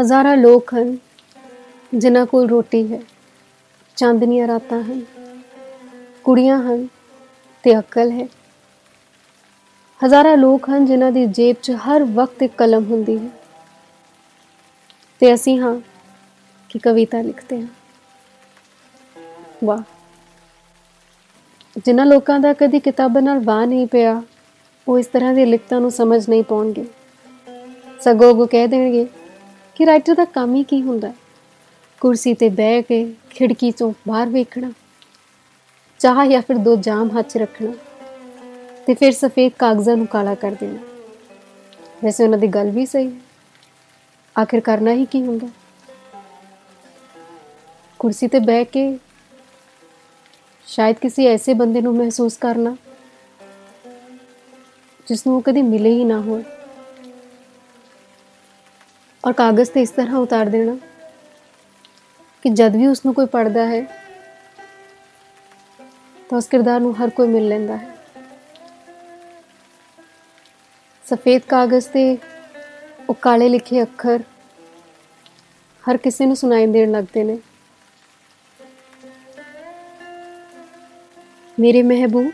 ਹਜ਼ਾਰਾਂ ਲੋਕ ਹਨ, ਜਿਨ੍ਹਾਂ ਕੋਲ ਰੋਟੀ ਹੈ, ਚਾਂਦਨੀਆਂ ਰਾਤਾਂ ਹਨ, ਕੁੜੀਆਂ ਹਨ ਤੇ ਅਕਲ ਹੈ। ਹਜ਼ਾਰਾਂ ਲੋਕ ਹਨ ਜਿਨ੍ਹਾਂ ਦੀ ਜੇਬ 'ਚ ਹਰ ਵਕਤ ਇੱਕ ਕਲਮ ਹੁੰਦੀ ਹੈ। ਤੇ ਅਸੀਂ ਹਾਂ ਕਿ ਕਵਿਤਾ ਲਿਖਦੇ ਹਾਂ। ਵਾਹ। ਜਿਨ੍ਹਾਂ ਲੋਕਾਂ ਦਾ ਕਦੀ ਕਿਤਾਬਾਂ ਨਾਲ ਵਾਹ ਨਹੀਂ ਪਿਆ, ਉਹ ਇਸ ਤਰ੍ਹਾਂ ਦੀ ਲਿਖਤਾਂ ਨੂੰ ਸਮਝ ਨਹੀਂ ਪਾਉਣਗੇ। ਸਗੋਂ ਉਹ ਕਹਿ ਦੇਣਗੇ ਕਿ ਰਾਈਟਰ ਦਾ ਕੰਮ ਹੀ ਕੀ ਹੁੰਦਾ? ਕੁਰਸੀ ਤੇ ਬਹਿ ਕੇ ਖਿੜਕੀ ਤੋਂ ਬਾਹਰ ਵੇਖਣਾ, ਚਾਹ ਜਾਂ ਫਿਰ ਦੋ ਜਾਮ ਹੱਥ 'ਚ ਰੱਖਣਾ ਤੇ ਫਿਰ ਸਫੇਦ ਕਾਗਜ਼ਾਂ ਨੂੰ ਕਾਲਾ ਕਰ ਦੇਣਾ। ਵੈਸੇ ਉਹਨਾਂ ਦੀ ਗੱਲ ਵੀ ਸਹੀ। ਹੈ ਆਖਿਰ ਕਰਨਾ ਹੀ ਕੀ ਹੁੰਦਾ? ਕੁਰਸੀ ਤੇ ਬਹਿ ਕੇ ਸ਼ਾਇਦ ਕਿਸੇ ਐਸੇ ਬੰਦੇ ਨੂੰ ਮਹਿਸੂਸ ਕਰਨਾ, ਜਿਸ ਨੂੰ ਕਦੇ ਮਿਲੇ ਹੀ ਨਾ ਹੋਵੇ ਔਰ ਕਾਗਜ਼ ਤੇ ਇਸ ਤਰ੍ਹਾਂ ਉਤਾਰ ਦੇਣਾ ਕਿ ਜਦ ਵੀ ਉਸ ਨੂੰ ਕੋਈ ਪੜਦਾ ਹੈ, ਤਾਂ ਉਸ ਕਿਰਦਾਰ ਨੂੰ ਹਰ ਕੋਈ ਮਿਲ ਲੈਂਦਾ ਹੈ। ਸਫੇਦ ਕਾਗਜ਼ ਤੇ ਉਹ ਕਾਲੇ ਲਿਖੇ ਅੱਖਰ ਹਰ ਕਿਸੇ ਨੂੰ ਸੁਣਾਈ ਦੇਣ ਲੱਗਦੇ ਨੇ। ਮੇਰੇ ਮਹਿਬੂਬ,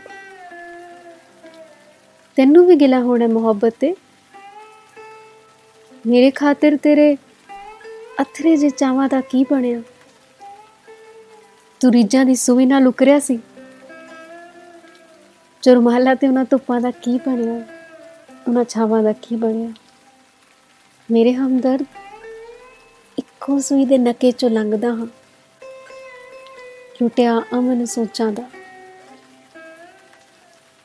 ਤੈਨੂੰ ਵੀ ਗਿਲਾ ਹੋਣਾ ਮੁਹੱਬਤ ਤੇ ਮੇਰੇ ਖਾਤਰ ਤੇਰੇ ਅਥਰੇ ਜੇ ਚਾਵਾਂ ਦਾ ਕੀ ਬਣਿਆ? ਤੂੰ ਰੀਜਾਂ ਦੀ ਸੂਈ ਨਾਲ ਲੁਕ ਰਿਆ ਸੀ। ਚਰਮਾਲਾ ਤੇ ਉਹਨਾਂ ਧੁੱਪਾਂ ਦਾ ਕੀ ਬਣਿਆ? ਉਹਨਾਂ ਛਾਵਾਂ ਦਾ ਕੀ ਬਣਿਆ? ਮੇਰੇ ਹਮਦਰਦ ਇੱਕੋ ਸੂਈ ਦੇ ਨਕੇ ਚੋਂ ਲੰਘਦਾ ਹਾਂ। ਲੁੱਟਿਆ ਅਮਨ ਸੋਚਾਂ ਦਾ।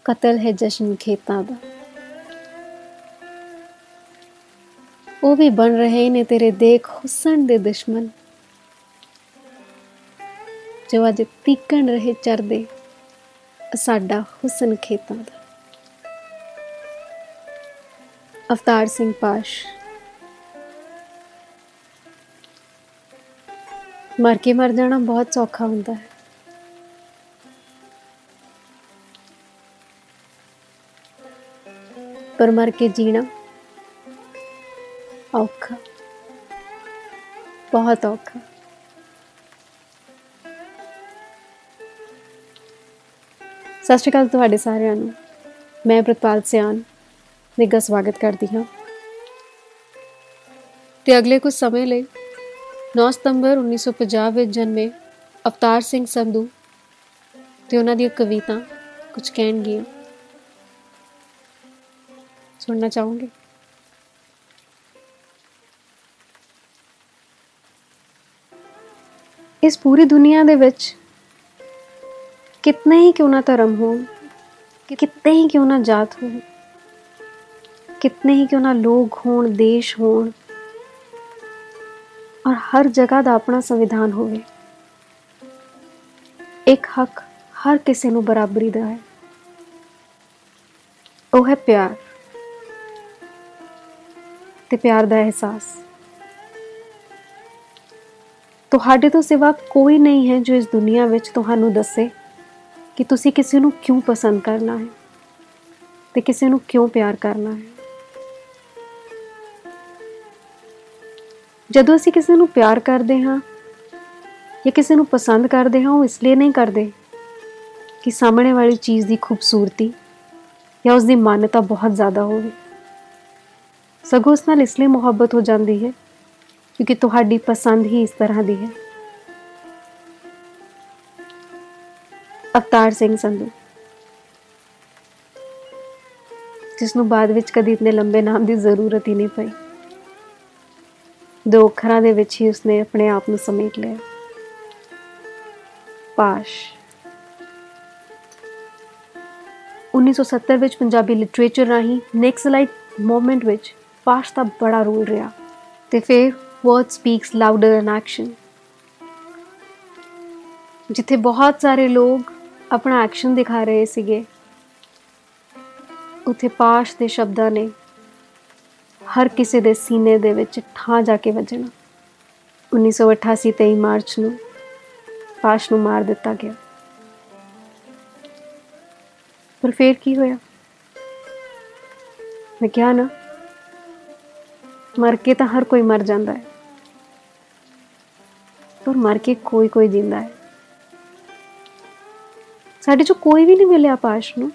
ਕਤਲ ਹੈ ਜਸ਼ਨ ਖੇਤਾਂ ਦਾ। ਉਹ ਵੀ ਬਣ ਰਹੇ ਨੇ ਤੇਰੇ ਦੇਖ ਹੁਸਨ ਦੇ ਦੁਸ਼ਮਨ ਜੋ ਅਜ ਤੀਕਣ ਰਹੇ ਚਰਦੇ, ਸਾਡਾ ਹੁਸਨ ਖੇਤਾਂ ਦਾ। ਅਵਤਾਰ ਸਿੰਘ ਪਾਸ਼। ਮਰ ਕੇ ਮਰ ਜਾਣਾ ਬਹੁਤ ਸੌਖਾ ਹੁੰਦਾ ਹੈ। ਪਰ ਮਰ ਕੇ ਜੀਣਾ ਔਖਾ। ਬਹੁਤ ਔਖਾ। ਸਤਿ ਸ਼੍ਰੀ ਅਕਾਲ ਤੁਹਾਡੇ ਸਾਰਿਆਂ ਨੂੰ। ਮੈਂ ਪ੍ਰਤਪਾਲ ਸਿਆਨ। ਨਿੱਘਾ ਸਵਾਗਤ ਕਰਦੀ ਹਾਂ। ਤੇ ਅਗਲੇ ਕੁਝ ਸਮੇਂ ਲਈ 9 ਸਤੰਬਰ 1950 ਵਿੱਚ ਜਨਮੇ ਅਵਤਾਰ ਸਿੰਘ ਸੰਧੂ ਤੇ ਉਹਨਾਂ ਦੀਆਂ ਕਵਿਤਾ ਕੁਝ ਕਹਿਣਗੀਆਂ। ਸੁਣਨਾ ਚਾਹੋਗੇ? ਇਸ ਪੂਰੀ ਦੁਨੀਆ ਦੇ ਵਿੱਚ ਕਿਤਨੇ ਹੀ ਕਿਉਂ ਨਾ ਧਰਮ ਹੋ ਕਿਤਨੇ ਹੀ ਕਿਉਂ ਨਾ ਜਾਤ ਹੋ ਕਿਤਨੇ ਹੀ ਕਿਉਂ ਨਾ ਲੋਕ ਹੋਣ, ਦੇਸ਼ ਹੋਣ, ਔਰ ਹਰ ਜਗ੍ਹਾ ਦਾ ਆਪਣਾ ਸੰਵਿਧਾਨ ਹੋਵੇ। ਇੱਕ ਹੱਕ ਹਰ ਕਿਸੇ ਨੂੰ ਬਰਾਬਰੀ ਦਾ ਹੈ। ਉਹ ਹੈ ਪਿਆਰ। ਤੇ ਪਿਆਰ ਦਾ ਅਹਿਸਾਸ। ਤੁਹਾਡੇ ਤੋਂ ਸਿਵਾ ਕੋਈ ਨਹੀਂ ਹੈ ਜੋ ਇਸ ਦੁਨੀਆ ਵਿੱਚ ਤੁਹਾਨੂੰ ਦੱਸੇ ਕਿ ਤੁਸੀਂ ਕਿਸੇ ਨੂੰ ਕਿਉਂ ਪਸੰਦ ਕਰਨਾ ਹੈ ਤੇ ਕਿਸੇ ਨੂੰ ਕਿਉਂ ਪਿਆਰ ਕਰਨਾ ਹੈ। ਜਦੋਂ ਅਸੀਂ ਕਿਸੇ ਨੂੰ ਪਿਆਰ ਕਰਦੇ ਹਾਂ ਜਾਂ ਕਿਸੇ ਨੂੰ ਪਸੰਦ ਕਰਦੇ ਹਾਂ, ਉਹ ਇਸ ਲਈ ਨਹੀਂ ਕਰਦੇ ਕਿ ਸਾਹਮਣੇ ਵਾਲੀ ਚੀਜ਼ ਦੀ ਖੂਬਸੂਰਤੀ ਜਾਂ ਉਸ ਦੀ ਮਾਨਤਾ ਬਹੁਤ ਜ਼ਿਆਦਾ ਹੋਵੇ। ਸਗੋਂ ਉਸ ਨਾਲ ਇਸ ਲਈ ਮੁਹੱਬਤ ਹੋ ਜਾਂਦੀ ਹੈ ਕਿਉਂਕਿ ਤੁਹਾਡੀ ਪਸੰਦ ਹੀ ਇਸ ਤਰ੍ਹਾਂ ਦੀ ਹੈ। ਅਵਤਾਰ ਸਿੰਘ ਸੰਧੂ। ਜਿਸ ਨੂੰ ਬਾਅਦ ਵਿੱਚ ਕਦੀ ਇਤਨੇ ਲੰਬੇ ਨਾਮ ਦੀ ਜ਼ਰੂਰਤ ਹੀ ਨਹੀਂ ਪਈ। ਦੋ ਅੱਖਰਾਂ ਦੇ ਵਿੱਚ ਹੀ ਉਸਨੇ ਆਪਣੇ ਆਪ ਨੂੰ ਸਮੇਟ ਲਿਆ। ਪਾਸ਼। 1970 ਵਿੱਚ ਪੰਜਾਬੀ ਲਿਟਰੇਚਰ ਰਾਹੀਂ ਨੈਕਸਲਾਈਟ ਮੂਵਮੈਂਟ ਵਿੱਚ ਪਾਸ਼ ਦਾ ਬੜਾ ਰੋਲ ਰਿਹਾ। ਤੇ ਫਿਰ word speaks louder an action ਜਿੱਥੇ ਬਹੁਤ ਸਾਰੇ ਲੋਕ ਆਪਣਾ ਐਕਸ਼ਨ ਦਿਖਾ ਰਹੇ ਸੀਗੇ, ਉਥੇ ਪਾਸ਼ ਦੇ ਸ਼ਬਦਾਂ ਨੇ ਹਰ ਕਿਸੇ ਦੇ ਸੀਨੇ ਦੇ ਵਿੱਚ ਠਾਂ ਜਾ ਕੇ ਵੱਜਣਾ। 1988 23 ਮਾਰਚ ਨੂੰ ਪਾਸ਼ ਨੂੰ ਮਾਰ ਦਿੱਤਾ ਗਿਆ। ਪਰ ਫੇਰ ਕੀ ਹੋਇਆ? ਮੈਂ ਕਿਹਾ ਨਾ, ਮਰ ਕੇ ਤਾਂ ਹਰ ਕੋਈ ਮਰ ਜਾਂਦਾ ਹੈ। ਪਰ ਮਰ ਕੇ ਕੋਈ ਕੋਈ ਜਿੰਦਾ ਹੈ। ਸਾਡੇ ਚੋਂ ਕੋਈ ਵੀ ਨਹੀਂ ਮਿਲਿਆ ਪਾਸ਼ ਨੂੰ।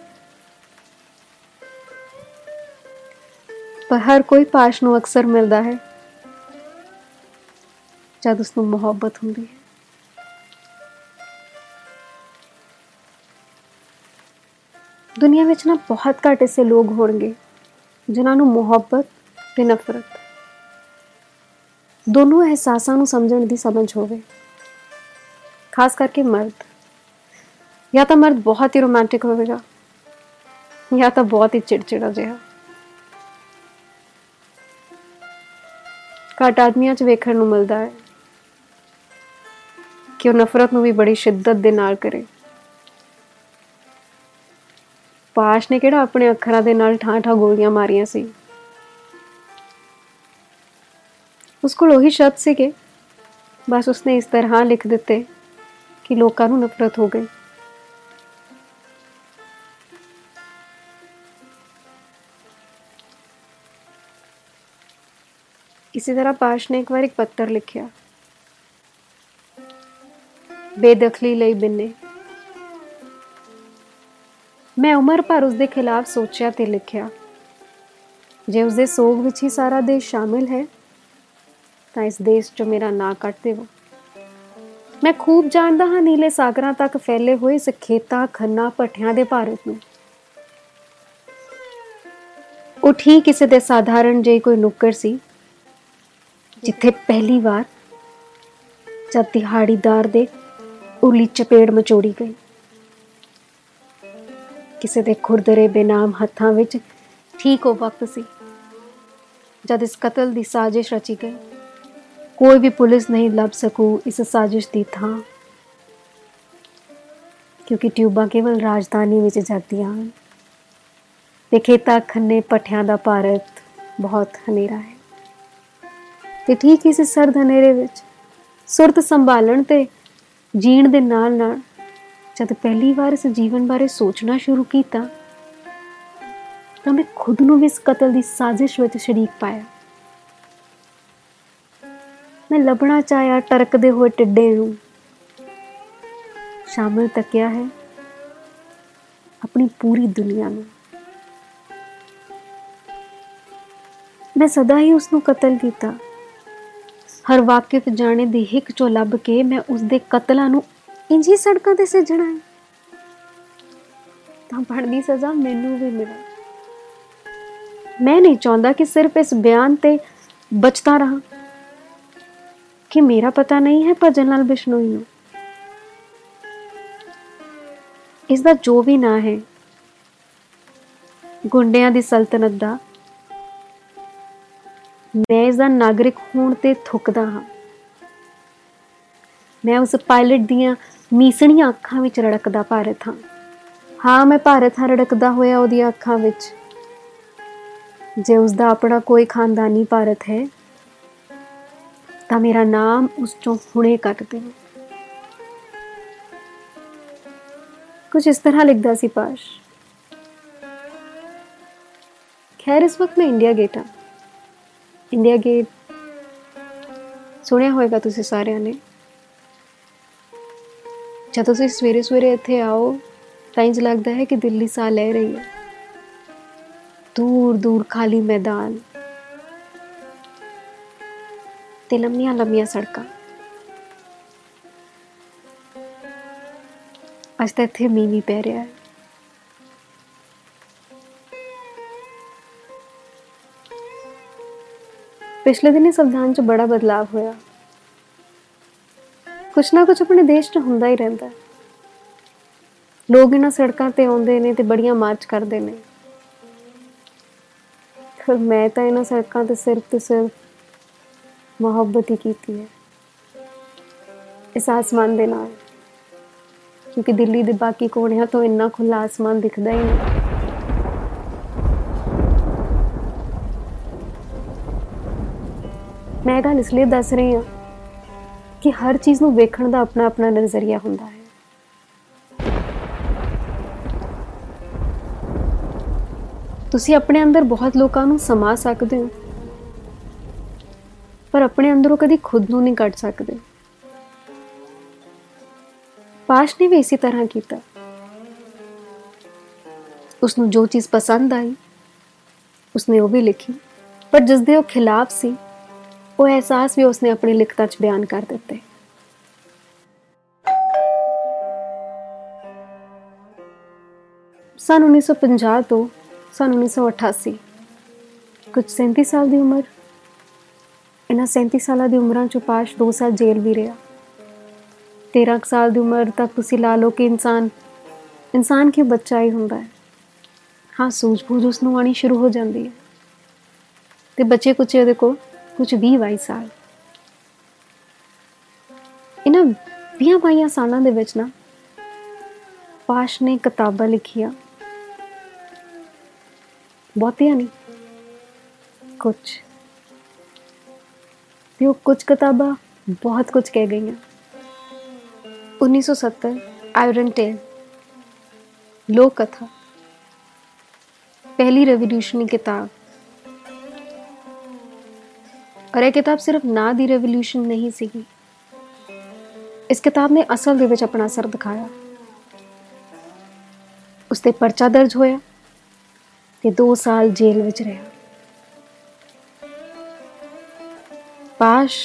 ਪਰ ਹਰ ਕੋਈ ਪਾਸ਼ ਨੂੰ ਅਕਸਰ ਮਿਲਦਾ ਹੈ। ਜਦ ਉਸ ਨੂੰ ਮੁਹੱਬਤ ਹੁੰਦੀ ਹੈ। ਦੁਨੀਆ ਵਿੱਚ ਨਾ ਬਹੁਤ ਘੱਟ ਐਸੇ ਲੋਕ ਹੋਣਗੇ, ਜਿਨ੍ਹਾਂ ਨੂੰ ਮੁਹੱਬਤ ਤੇ ਨਫ਼ਰਤ ਦੋਨੋਂ ਅਹਿਸਾਸਾਂ ਨੂੰ ਸਮਝਣ ਦੀ ਸਮਝ ਹੋਵੇ। ਖਾਸ ਕਰਕੇ ਮਰਦ। ਜਾਂ ਤਾਂ ਮਰਦ ਬਹੁਤ ਹੀ ਰੋਮਾਂਟਿਕ ਹੋਵੇਗਾ, ਜਾਂ ਤਾਂ ਬਹੁਤ ਹੀ ਚਿੜਚਿੜਾ ਜਿਹਾ ਘੱਟ ਆਦਮੀਆਂ 'ਚ ਵੇਖਣ ਨੂੰ ਮਿਲਦਾ ਹੈ ਕਿ ਉਹ ਨਫ਼ਰਤ ਨੂੰ ਵੀ ਬੜੀ ਸ਼ਿੱਦਤ ਦੇ ਨਾਲ ਕਰੇ। ਪਾਸ਼ ਨੇ ਕਿਹੜਾ ਆਪਣੇ ਅੱਖਰਾਂ ਦੇ ਨਾਲ ਠਾਂ ਠਾਂ ਗੋਲੀਆਂ ਮਾਰੀਆਂ ਸੀ? ਉਸ ਕੋਲ ਉਹੀ ਸ਼ਬਦ ਸੀਗੇ। ਬਸ ਉਸਨੇ ਇਸ ਤਰ੍ਹਾਂ ਲਿਖ ਦਿੱਤੇ ਕਿ ਲੋਕਾਂ ਨੂੰ ਨਫ਼ਰਤ ਹੋ ਗਈ। ਇਸੇ ਤਰ੍ਹਾਂ ਪਾਸ਼ ਨੇ ਇੱਕ ਵਾਰ ਇੱਕ ਪੱਤਰ ਲਿਖਿਆ। ਬੇਦਖਲੀ ਲਈ ਬਿੰਨੇ। ਮੈਂ ਉਮਰ ਭਰ ਉਸ ਦੇ ਖਿਲਾਫ ਸੋਚਿਆ ਤੇ ਲਿਖਿਆ, ਜੇ ਉਸ ਦੇ ਸੋਗ ਵਿੱਚ ਹੀ ਸਾਰਾ ਦੇਸ਼ ਸ਼ਾਮਿਲ ਹੈ ਤਾਂ ਇਸ ਦੇਸ਼ 'ਚ ਮੇਰਾ ਨਾਂ ਕੱਟ ਦੇਵੋ। ਮੈਂ ਖੂਬ ਜਾਣਦਾ ਹਾਂ ਨੀਲੇ ਸਾਗਰਾਂ ਤੱਕ ਫੈਲੇ ਹੋਏ ਇਸ ਖੇਤਾਂ, ਖੰਨਾ ਪੱਠਿਆਂ ਦੇ ਭਾਰਤ ਨੂੰ। ਉਹ ਠੀਕ ਕਿਸੇ ਦੇ ਸਾਧਾਰਨ ਜਿਹੀ ਕੋਈ ਨੁੱਕਰ ਸੀ, ਜਿੱਥੇ ਪਹਿਲੀ ਵਾਰ ਜਦ ਦਿਹਾੜੀਦਾਰ ਦੇ ਉਲੀ ਚਪੇੜ ਮਚੋੜੀ ਗਈ। ਕਿਸੇ ਦੇ ਖੁਰਦਰੇ ਬੇਨਾਮ ਹੱਥਾਂ ਵਿੱਚ ਠੀਕ ਉਹ ਵਕਤ ਸੀ, ਜਦ ਇਸ ਕਤਲ ਦੀ ਸਾਜ਼ਿਸ਼ ਰਚੀ ਗਈ। ਕੋਈ ਵੀ ਪੁਲਿਸ ਨਹੀਂ ਲੱਭ ਸਕੂ ਇਸ ਸਾਜ਼ਿਸ਼ ਦੀ ਥਾਂ। ਕਿਉਂਕਿ ਟਿਊਬਾਂ ਕੇਵਲ ਰਾਜਧਾਨੀ ਵਿੱਚ ਜਾਂਦੀਆਂ ਹਨ। ਤੇ ਖੇਤਾਂ ਖੰਨੇ ਪੱਠਿਆਂ ਦਾ ਭਾਰਤ ਬਹੁਤ ਹਨੇਰਾ ਹੈ। ਤੇ ਠੀਕ ਇਸ ਸਰਦ ਹਨੇਰੇ ਵਿੱਚ, ਸੁਰਤ ਸੰਭਾਲਣ ਤੇ ਜੀਣ ਦੇ ਨਾਲ ਨਾਲ ਜਦ ਪਹਿਲੀ ਵਾਰ ਇਸ ਜੀਵਨ ਬਾਰੇ ਸੋਚਣਾ ਸ਼ੁਰੂ ਕੀਤਾ, ਤਾਂ ਮੈਂ ਖੁਦ ਨੂੰ ਵੀ ਇਸ ਕਤਲ ਦੀ ਸਾਜ਼ਿਸ਼ ਵਿੱਚ ਸ਼ਰੀਕ ਪਾਇਆ। ਮੈਂ ਲੱਭਣਾ ਚਾਹਿਆ ਟਰਕਦੇ ਹੋਏ ਟਿੱਡੇ ਨੂੰ। ਸ਼ਾਮਲ ਤੱਕਿਆ ਹੈ ਆਪਣੀ ਪੂਰੀ ਦੁਨੀਆ ਨੂੰ। ਮੈਂ ਸਦਾ ਹੀ ਉਸ ਨੂੰ ਕਤਲ ਕੀਤਾ। ਹਰ ਵਾਕਿਫ ਜਾਣੇ ਦੀ ਹਿੱਕ ਚੋਂ ਲੱਭ ਕੇ ਮੈਂ ਉਸ ਦੇ ਕਤਲਾਂ ਨੂੰ ਇੰਜੀ ਸੜਕਾਂ ਤੇ ਸਜਣਾ ਹੈ। ਤਾਂ ਬਣਦੀ ਸਜ਼ਾ ਮੈਨੂੰ ਵੀ ਮਿਲੇ। ਮੈਂ ਨਹੀਂ ਚਾਹੁੰਦਾ ਕਿ ਸਿਰਫ ਇਸ ਬਿਆਨ ਤੇ ਬਚਦਾ ਰਹਾ। ਕਿ ਮੇਰਾ ਪਤਾ ਨਹੀਂ ਹੈ ਭਜਨ ਲਾਲ ਬਿਸ਼ਨੋਈ ਨੂੰ। ਇਸ ਦਾ ਜੋ ਵੀ ਨਾਂ ਹੈ, ਗੁੰਡਿਆਂ ਦੀ ਸਲਤਨਤ ਦਾ, ਮੈਂ ਇਸ ਦਾ ਨਾਗਰਿਕ ਹੋਣ ਤੇ ਥੁੱਕਦਾ ਹਾਂ। ਮੈਂ ਉਸ ਪਾਇਲਟ ਦੀਆਂ ਮੀਸਣੀਆਂ ਅੱਖਾਂ ਵਿੱਚ ਰੜਕਦਾ ਭਾਰਤ ਹਾਂ। ਹਾਂ, ਮੈਂ ਭਾਰਤ ਹਾਂ, ਰੜਕਦਾ ਹੋਇਆ ਉਹਦੀਆਂ ਅੱਖਾਂ ਵਿੱਚ। ਜੇ ਉਸ ਦਾ ਆਪਣਾ ਕੋਈ ਖਾਨਦਾਨੀ ਭਾਰਤ ਹੈ ਤਾਂ ਮੇਰਾ ਨਾਮ ਉਸ ਤੋਂ ਹੁਣੇ ਕੱਟ ਦੇਵੋ ਕੁਝ ਇਸ ਤਰ੍ਹਾਂ ਲਿਖਦਾ ਸੀ ਪਾਸ਼। ਖੈਰ, ਇਸ ਵਕਤ ਮੈਂ ਇੰਡੀਆ ਗੇਟ ਆ ਇੰਡੀਆ ਗੇਟ ਸੁਣਿਆ ਹੋਵੇਗਾ ਤੁਸੀਂ ਸਾਰਿਆਂ ਨੇ। ਜਦੋਂ ਤੁਸੀਂ ਸਵੇਰੇ ਸਵੇਰੇ ਇੱਥੇ ਆਓ, ਤਾਂ ਇੰਜ ਲੱਗਦਾ ਹੈ ਕਿ ਦਿੱਲੀ ਸਾਹ ਲੈ ਰਹੀ ਹੈ। ਦੂਰ ਦੂਰ ਖਾਲੀ ਮੈਦਾਨ। ਤੇ ਲੰਮੀਆਂ ਲੰਮੀਆਂ ਸੜਕਾਂ। ਅੱਜ ਤਾਂ ਇੱਥੇ ਮੀਂਹ ਵੀ ਪੈ ਰਿਹਾ ਹੈ। ਪਿਛਲੇ ਦਿਨੀ ਸੰਵਿਧਾਨ 'ਚ ਬੜਾ ਬਦਲਾਅ ਹੋਇਆ। ਕੁਛ ਨਾ ਕੁਛ ਆਪਣੇ ਦੇਸ਼ 'ਚ ਹੁੰਦਾ ਹੀ ਰਹਿੰਦਾ ਹੈ। ਲੋਕ ਇਹਨਾਂ ਸੜਕਾਂ ਤੇ ਆਉਂਦੇ ਨੇ ਤੇ ਬੜੀਆਂ ਮਾਰਚ ਕਰਦੇ ਨੇ। ਫਿਰ ਮੈਂ ਤਾਂ ਇਹਨਾਂ ਸੜਕਾਂ ਤੇ ਸਿਰਫ ਤੇ ਸਿਰਫ ਮੁਹੱਬਤ ਹੀ ਕੀਤੀ ਹੈ। ਇਸ ਆਸਮਾਨ ਦੇ ਨਾਲ। ਕਿਉਂਕਿ ਦਿੱਲੀ ਦੇ ਬਾਕੀ ਕੋਣਿਆਂ ਤੋਂ ਇੰਨਾ ਖੁੱਲਾ ਆਸਮਾਨ ਦਿਖਦਾ ਹੀ ਨਹੀਂ। ਮੈਂ ਗੱਲ ਇਸ ਲਈ ਦੱਸ ਰਹੀ ਹਾਂ ਕਿ ਹਰ ਚੀਜ਼ ਨੂੰ ਵੇਖਣ ਦਾ ਆਪਣਾ ਆਪਣਾ ਨਜ਼ਰੀਆ ਹੁੰਦਾ ਹੈ। ਤੁਸੀਂ ਆਪਣੇ ਅੰਦਰ ਬਹੁਤ ਲੋਕਾਂ ਨੂੰ ਸਮਾ ਸਕਦੇ ਹੋ। ਪਰ ਆਪਣੇ ਅੰਦਰੋਂ ਕਦੀ ਖੁਦ ਨੂੰ ਨਹੀਂ ਕੱਢ ਸਕਦੇ। ਪਾਸ਼ ਨੇ ਵੀ ਇਸੇ ਤਰ੍ਹਾਂ ਕੀਤਾ। ਉਸ ਨੂੰ ਜੋ ਚੀਜ਼ ਪਸੰਦ ਆਈ, ਉਸਨੇ ਉਹ ਵੀ ਲਿਖੀ। ਪਰ ਜਿਸ ਦੇ ਉਹ ਖਿਲਾਫ ਸੀ, ਉਹ ਅਹਿਸਾਸ ਵੀ ਉਸਨੇ ਆਪਣੀ ਲਿਖਤਾਂ 'ਚ ਬਿਆਨ ਕਰ ਦਿੱਤੇ। ਸਨ 1950 ਤੋਂ ਸਨ 1988 ਕੁਝ 37 ਸਾਲ ਦੀ ਉਮਰ। ਇਹਨਾਂ 37 ਸਾਲਾਂ ਦੀ ਉਮਰਾਂ ਚ ਪਾਸ਼ 2 ਸਾਲ ਜੇਲ੍ਹ ਵੀ ਰਿਹਾ। 13 ਸਾਲ ਦੀ ਉਮਰ ਤੱਕ ਤੁਸੀਂ ਲਾ ਲਓ ਕਿ ਇਨਸਾਨ ਇਨਸਾਨ ਕੀ ਬੱਚਾ ਹੀ ਹੁੰਦਾ ਹੈ? ਹਾਂ, ਸੂਝ-ਬੂਝ ਉਸ ਨੂੰ ਆਣੀ ਸ਼ੁਰੂ ਹੋ ਜਾਂਦੀ ਹੈ। ਤੇ ਬੱਚੇ ਕੁਛ ਉਹਦੇ ਕੋ ਕੁਝ 20 22 ਸਾਲ। ਇਹਨਾਂ 20 22 ਸਾਲਾਂ ਦੇ ਵਿੱਚ ਨਾ ਪਾਸ਼ ਨੇ ਕਿਤਾਬਾਂ ਲਿਖੀਆਂ। ਬਹੁਤੀਆਂ ਨਹੀਂ ਕੁਝ ਤੇ ਉਹ ਕੁਝ ਕਿਤਾਬਾਂ ਬਹੁਤ ਕੁਝ ਕਹਿ ਗਈਆਂ 1970 ਆਇਰਨ ਟੇਲ ਲੋਕ ਕਥਾ ਪਹਿਲੀ ਰੈਵੋਲੂਸ਼ਨਰੀ ਕਿਤਾਬ ਔਰ ਇਹ ਕਿਤਾਬ ਸਿਰਫ ਨਾਂ ਦੀ ਰੈਵੋਲੂਸ਼ਨ ਨਹੀਂ ਸੀਗੀ ਇਸ ਕਿਤਾਬ ਨੇ ਅਸਲ ਦੇ ਵਿੱਚ ਆਪਣਾ ਅਸਰ ਦਿਖਾਇਆ ਉਸ ਤੇ ਪਰਚਾ ਦਰਜ ਹੋਇਆ ਤੇ 2 ਸਾਲ ਜੇਲ੍ਹ ਵਿੱਚ ਰਿਹਾ ਪਾਸ਼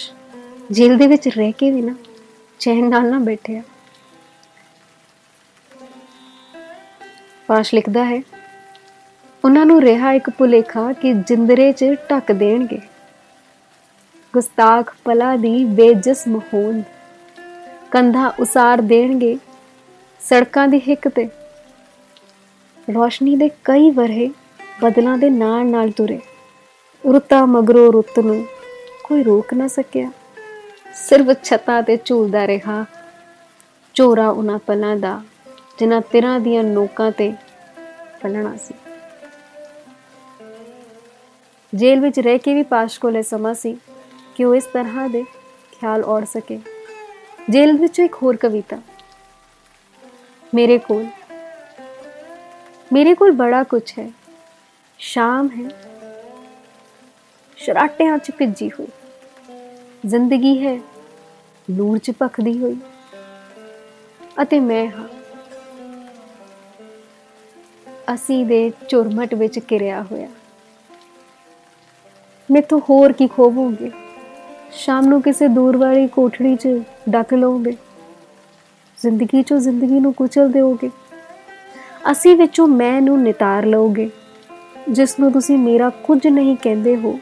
ਜੇਲ੍ਹ ਦੇ ਵਿੱਚ ਰਹਿ ਕੇ ਵੀ ਨਾ ਚੈਨ ਨਾਲ ਨਾ ਬੈਠਿਆ ਪਾਸ਼ ਲਿਖਦਾ ਹੈ, ਉਹਨਾਂ ਨੂੰ ਰਿਹਾ ਇੱਕ ਭੁਲੇਖਾ ਕਿ ਜਿੰਦਰੇ 'ਚ ਢੱਕ ਦੇਣਗੇ। ਗੁਸਤਾਖ ਪਲਾ ਦੀ ਬੇਜਿਸਮ ਹੋਂਦ ਕੰਧਾ ਉਸਾਰ ਦੇਣਗੇ ਸੜਕਾਂ ਦੀ ਹਿੱਕ ਤੇ। ਰੋਸ਼ਨੀ ਦੇ ਕਈ ਵਰਹੇ ਬਦਲਾਂ ਦੇ ਨਾਲ ਨਾਲ ਤੁਰੇ। ਰੁੱਤਾ ਮਗਰੋ ਰੁੱਤ ਨੂੰ ਕੋਈ ਰੋਕ ਨਾ ਸਕਿਆ। ਸਿਰਫ ਛੱਤਾਂ ਤੇ ਝੂਲਦਾ ਰਿਹਾ। ਚੋਰਾ ਉਹਨਾਂ ਪਲਾਂ ਦਾ, ਜਿਨ੍ਹਾਂ ਤਿਰਾਂ ਦੀਆਂ ਨੋਕਾਂ ਤੇ ਪਲਣਾ ਸੀ। ਜੇਲ੍ਹ ਵਿੱਚ ਰਹਿ ਕੇ ਵੀ ਪਾਸ਼ ਕੋਲੇ ਸਮਾਂ ਸੀ ਕਿ ਉਹ ਇਸ ਤਰ੍ਹਾਂ ਦੇ ਖਿਆਲ ਔੜ ਸਕੇ। ਜੇਲ੍ਹ ਵਿੱਚ ਇੱਕ ਹੋਰ ਕਵਿਤਾ। ਮੇਰੇ ਕੋਲ ਮੇਰੇ ਕੋਲ ਬੜਾ ਕੁਝ ਹੈ। ਸ਼ਾਮ ਹੈ। ਸ਼ਰਾਟਿਆਂ 'ਚ ਭਿੱਜੀ ਹੋਈ। ਜ਼ਿੰਦਗੀ ਹੈ, ਨੂਰ 'ਚ ਭਖਦੀ ਹੋਈ। ਅਤੇ ਮੈਂ ਹਾਂ। ਅਸੀਂ ਦੇ ਚੁਰਮਟ ਵਿੱਚ ਕਿਰਿਆ ਹੋਇਆ। ਮੈਥੋਂ ਹੋਰ ਕੀ ਖੋਵੋਗੇ? ਸ਼ਾਮ ਨੂੰ ਕਿਸੇ ਦੂਰ ਵਾਲੀ ਕੋਠੜੀ 'ਚ ਡੱਕ ਲਓਗੇ? ਜ਼ਿੰਦਗੀ 'ਚੋਂ ਜ਼ਿੰਦਗੀ ਨੂੰ ਕੁਚਲ ਦਿਓਗੇ? ਅਸੀਂ ਵਿੱਚੋਂ ਮੈਂ ਨੂੰ ਨਿਤਾਰ ਲਓਗੇ, ਜਿਸ ਨੂੰ ਤੁਸੀਂ ਮੇਰਾ ਕੁਝ ਨਹੀਂ ਕਹਿੰਦੇ ਹੋ।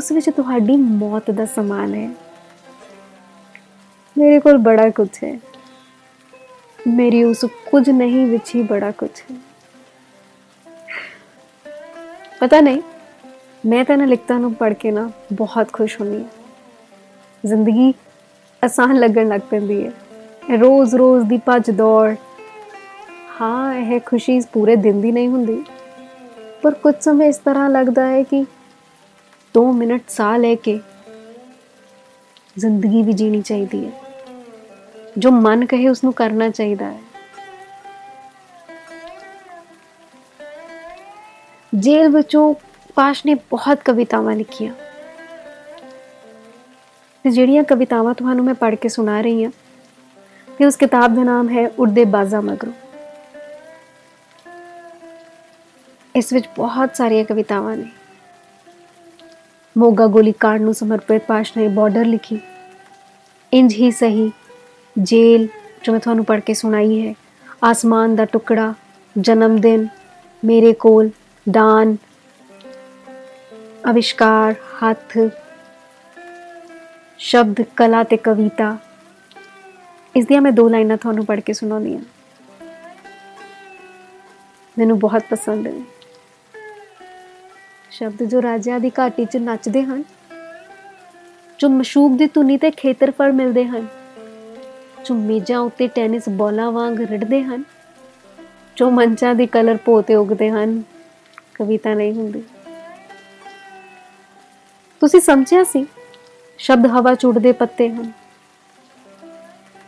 ਉਸ ਵਿੱਚ ਤੁਹਾਡੀ ਮੌਤ ਦਾ ਸਮਾਨ ਹੈ। ਮੇਰੇ ਕੋਲ ਬੜਾ ਕੁਝ ਹੈ। ਮੇਰੀ ਉਸ ਕੁਝ ਨਹੀਂ ਵਿੱਚ ਹੀ ਬੜਾ ਕੁਝ ਹੈ। ਪਤਾ ਨਹੀਂ, ਮੈਂ ਤਾਂ ਨਾ ਲਿਖਤਾ ਨੂੰ ਪੜ੍ਹ ਕੇ ਨਾ ਬਹੁਤ ਖੁਸ਼ ਹੁੰਨੀ ਹਾਂ। ਜ਼ਿੰਦਗੀ ਆਸਾਨ ਲੱਗਣ ਲੱਗ ਪੈਂਦੀ ਹੈ। ਰੋਜ਼-ਰੋਜ਼ ਦੀ ਭੱਜ ਦੌੜ। ਹਾਂ, ਇਹ ਖੁਸ਼ੀ ਪੂਰੇ ਦਿਨ ਦੀ ਨਹੀਂ ਹੁੰਦੀ। ਪਰ ਕੁਝ ਸਮੇਂ ਇਸ ਤਰ੍ਹਾਂ ਲੱਗਦਾ ਹੈ ਕਿ 2 ਮਿੰਟ ਸਾਹ ਲੈ ਕੇ ਜ਼ਿੰਦਗੀ ਵੀ ਜੀਣੀ ਚਾਹੀਦੀ ਹੈ ਜੋ ਮਨ ਕਹੇ ਉਸ ਨੂੰ ਕਰਨਾ ਚਾਹੀਦਾ ਹੈ ਜੇਲ੍ਹ ਵਿੱਚੋਂ ਪਾਸ਼ ਨੇ ਬਹੁਤ ਕਵਿਤਾਵਾਂ ਲਿਖੀਆਂ ਤੇ ਜਿਹੜੀਆਂ ਕਵਿਤਾਵਾਂ ਤੁਹਾਨੂੰ ਮੈਂ ਪੜ੍ਹ ਕੇ ਸੁਣਾ ਰਹੀ ਹਾਂ ਤੇ ਉਸ ਕਿਤਾਬ ਦਾ ਨਾਮ ਹੈ ਉਰਦੇ ਬਾਜ਼ਾ ਮਗਰੋਂ ਇਸ ਵਿੱਚ ਬਹੁਤ ਸਾਰੀਆਂ ਕਵਿਤਾਵਾਂ ਨੇ ਮੋਗਾ ਗੋਲੀ ਕਾਂਡ ਨੂੰ ਸਮਰਪਿਤ ਪਾਸ਼ ਨੇ ਬਾਰਡਰ ਲਿਖੀ। ਇੰਜ ਹੀ ਸਹੀ ਜੇਲ ਜੋ ਮੈਂ ਤੁਹਾਨੂੰ ਪੜ੍ਹ ਕੇ ਸੁਣਾਈ ਹੈ, ਆਸਮਾਨ ਦਾ ਟੁਕੜਾ, ਜਨਮ ਦਿਨ, ਮੇਰੇ ਕੋਲ ਦਾਨ, ਅਵਿਸ਼ਕਾਰ, ਹੱਥ, ਸ਼ਬਦ, ਕਲਾ ਤੇ ਕਵਿਤਾ। ਇਸ ਦੀਆਂ ਮੈਂ ਦੋ ਲਾਈਨਾਂ ਤੁਹਾਨੂੰ ਪੜ੍ਹ ਕੇ ਸੁਣਾਉਂਦੀ ਹਾਂ। ਮੈਨੂੰ ਬਹੁਤ ਪਸੰਦ ਨੇ। ਸ਼ਬਦ ਜੋ ਰਾਜਿਆਂ ਦੀ ਘਾਟੀ 'ਚ ਨੱਚਦੇ ਹਨ, ਜੋ ਮਸ਼ੂਕ ਦੀ ਧੁਨੀ ਤੇ ਖੇਤਰਫਲ ਮਿਲਦੇ ਹਨ, ਜੋ ਮੇਜ਼ਾਂ ਉੱਤੇ ਟੈਨਿਸ ਬਾਲਾਂ ਵਾਂਗ ਰਿੜਦੇ ਹਨ, ਜੋ ਮੰਚਾਂ ਦੀ ਕਲਰ ਪੋਤੇ ਉਗਦੇ ਹਨ, ਕਵਿਤਾ ਨਹੀਂ ਹੁੰਦੀ। ਤੁਸੀਂ ਸਮਝਿਆ ਸੀ, ਸ਼ਬਦ ਹਵਾ ਚੁੜਦੇ ਪੱਤੇ ਹਨ,